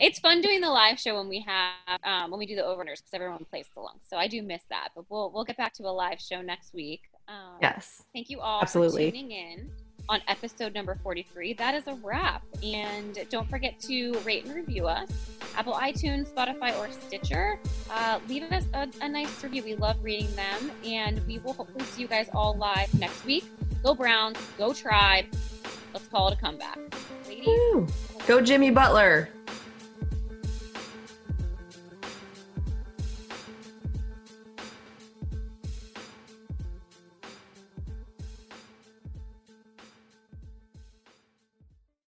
It's fun doing the live show when we have um, when we do the over-unders because everyone plays along. So I do miss that, but we'll we'll get back to a live show next week. Um, yes. Thank you all Absolutely. for tuning in on episode number 43. That is a wrap. And don't forget to rate and review us. Apple iTunes, Spotify, or Stitcher. Uh, leave us a, a nice review. We love reading them. And we will hopefully see you guys all live next week. Go Browns. Go Tribe. Let's call it a comeback. Ladies. Go Jimmy Butler.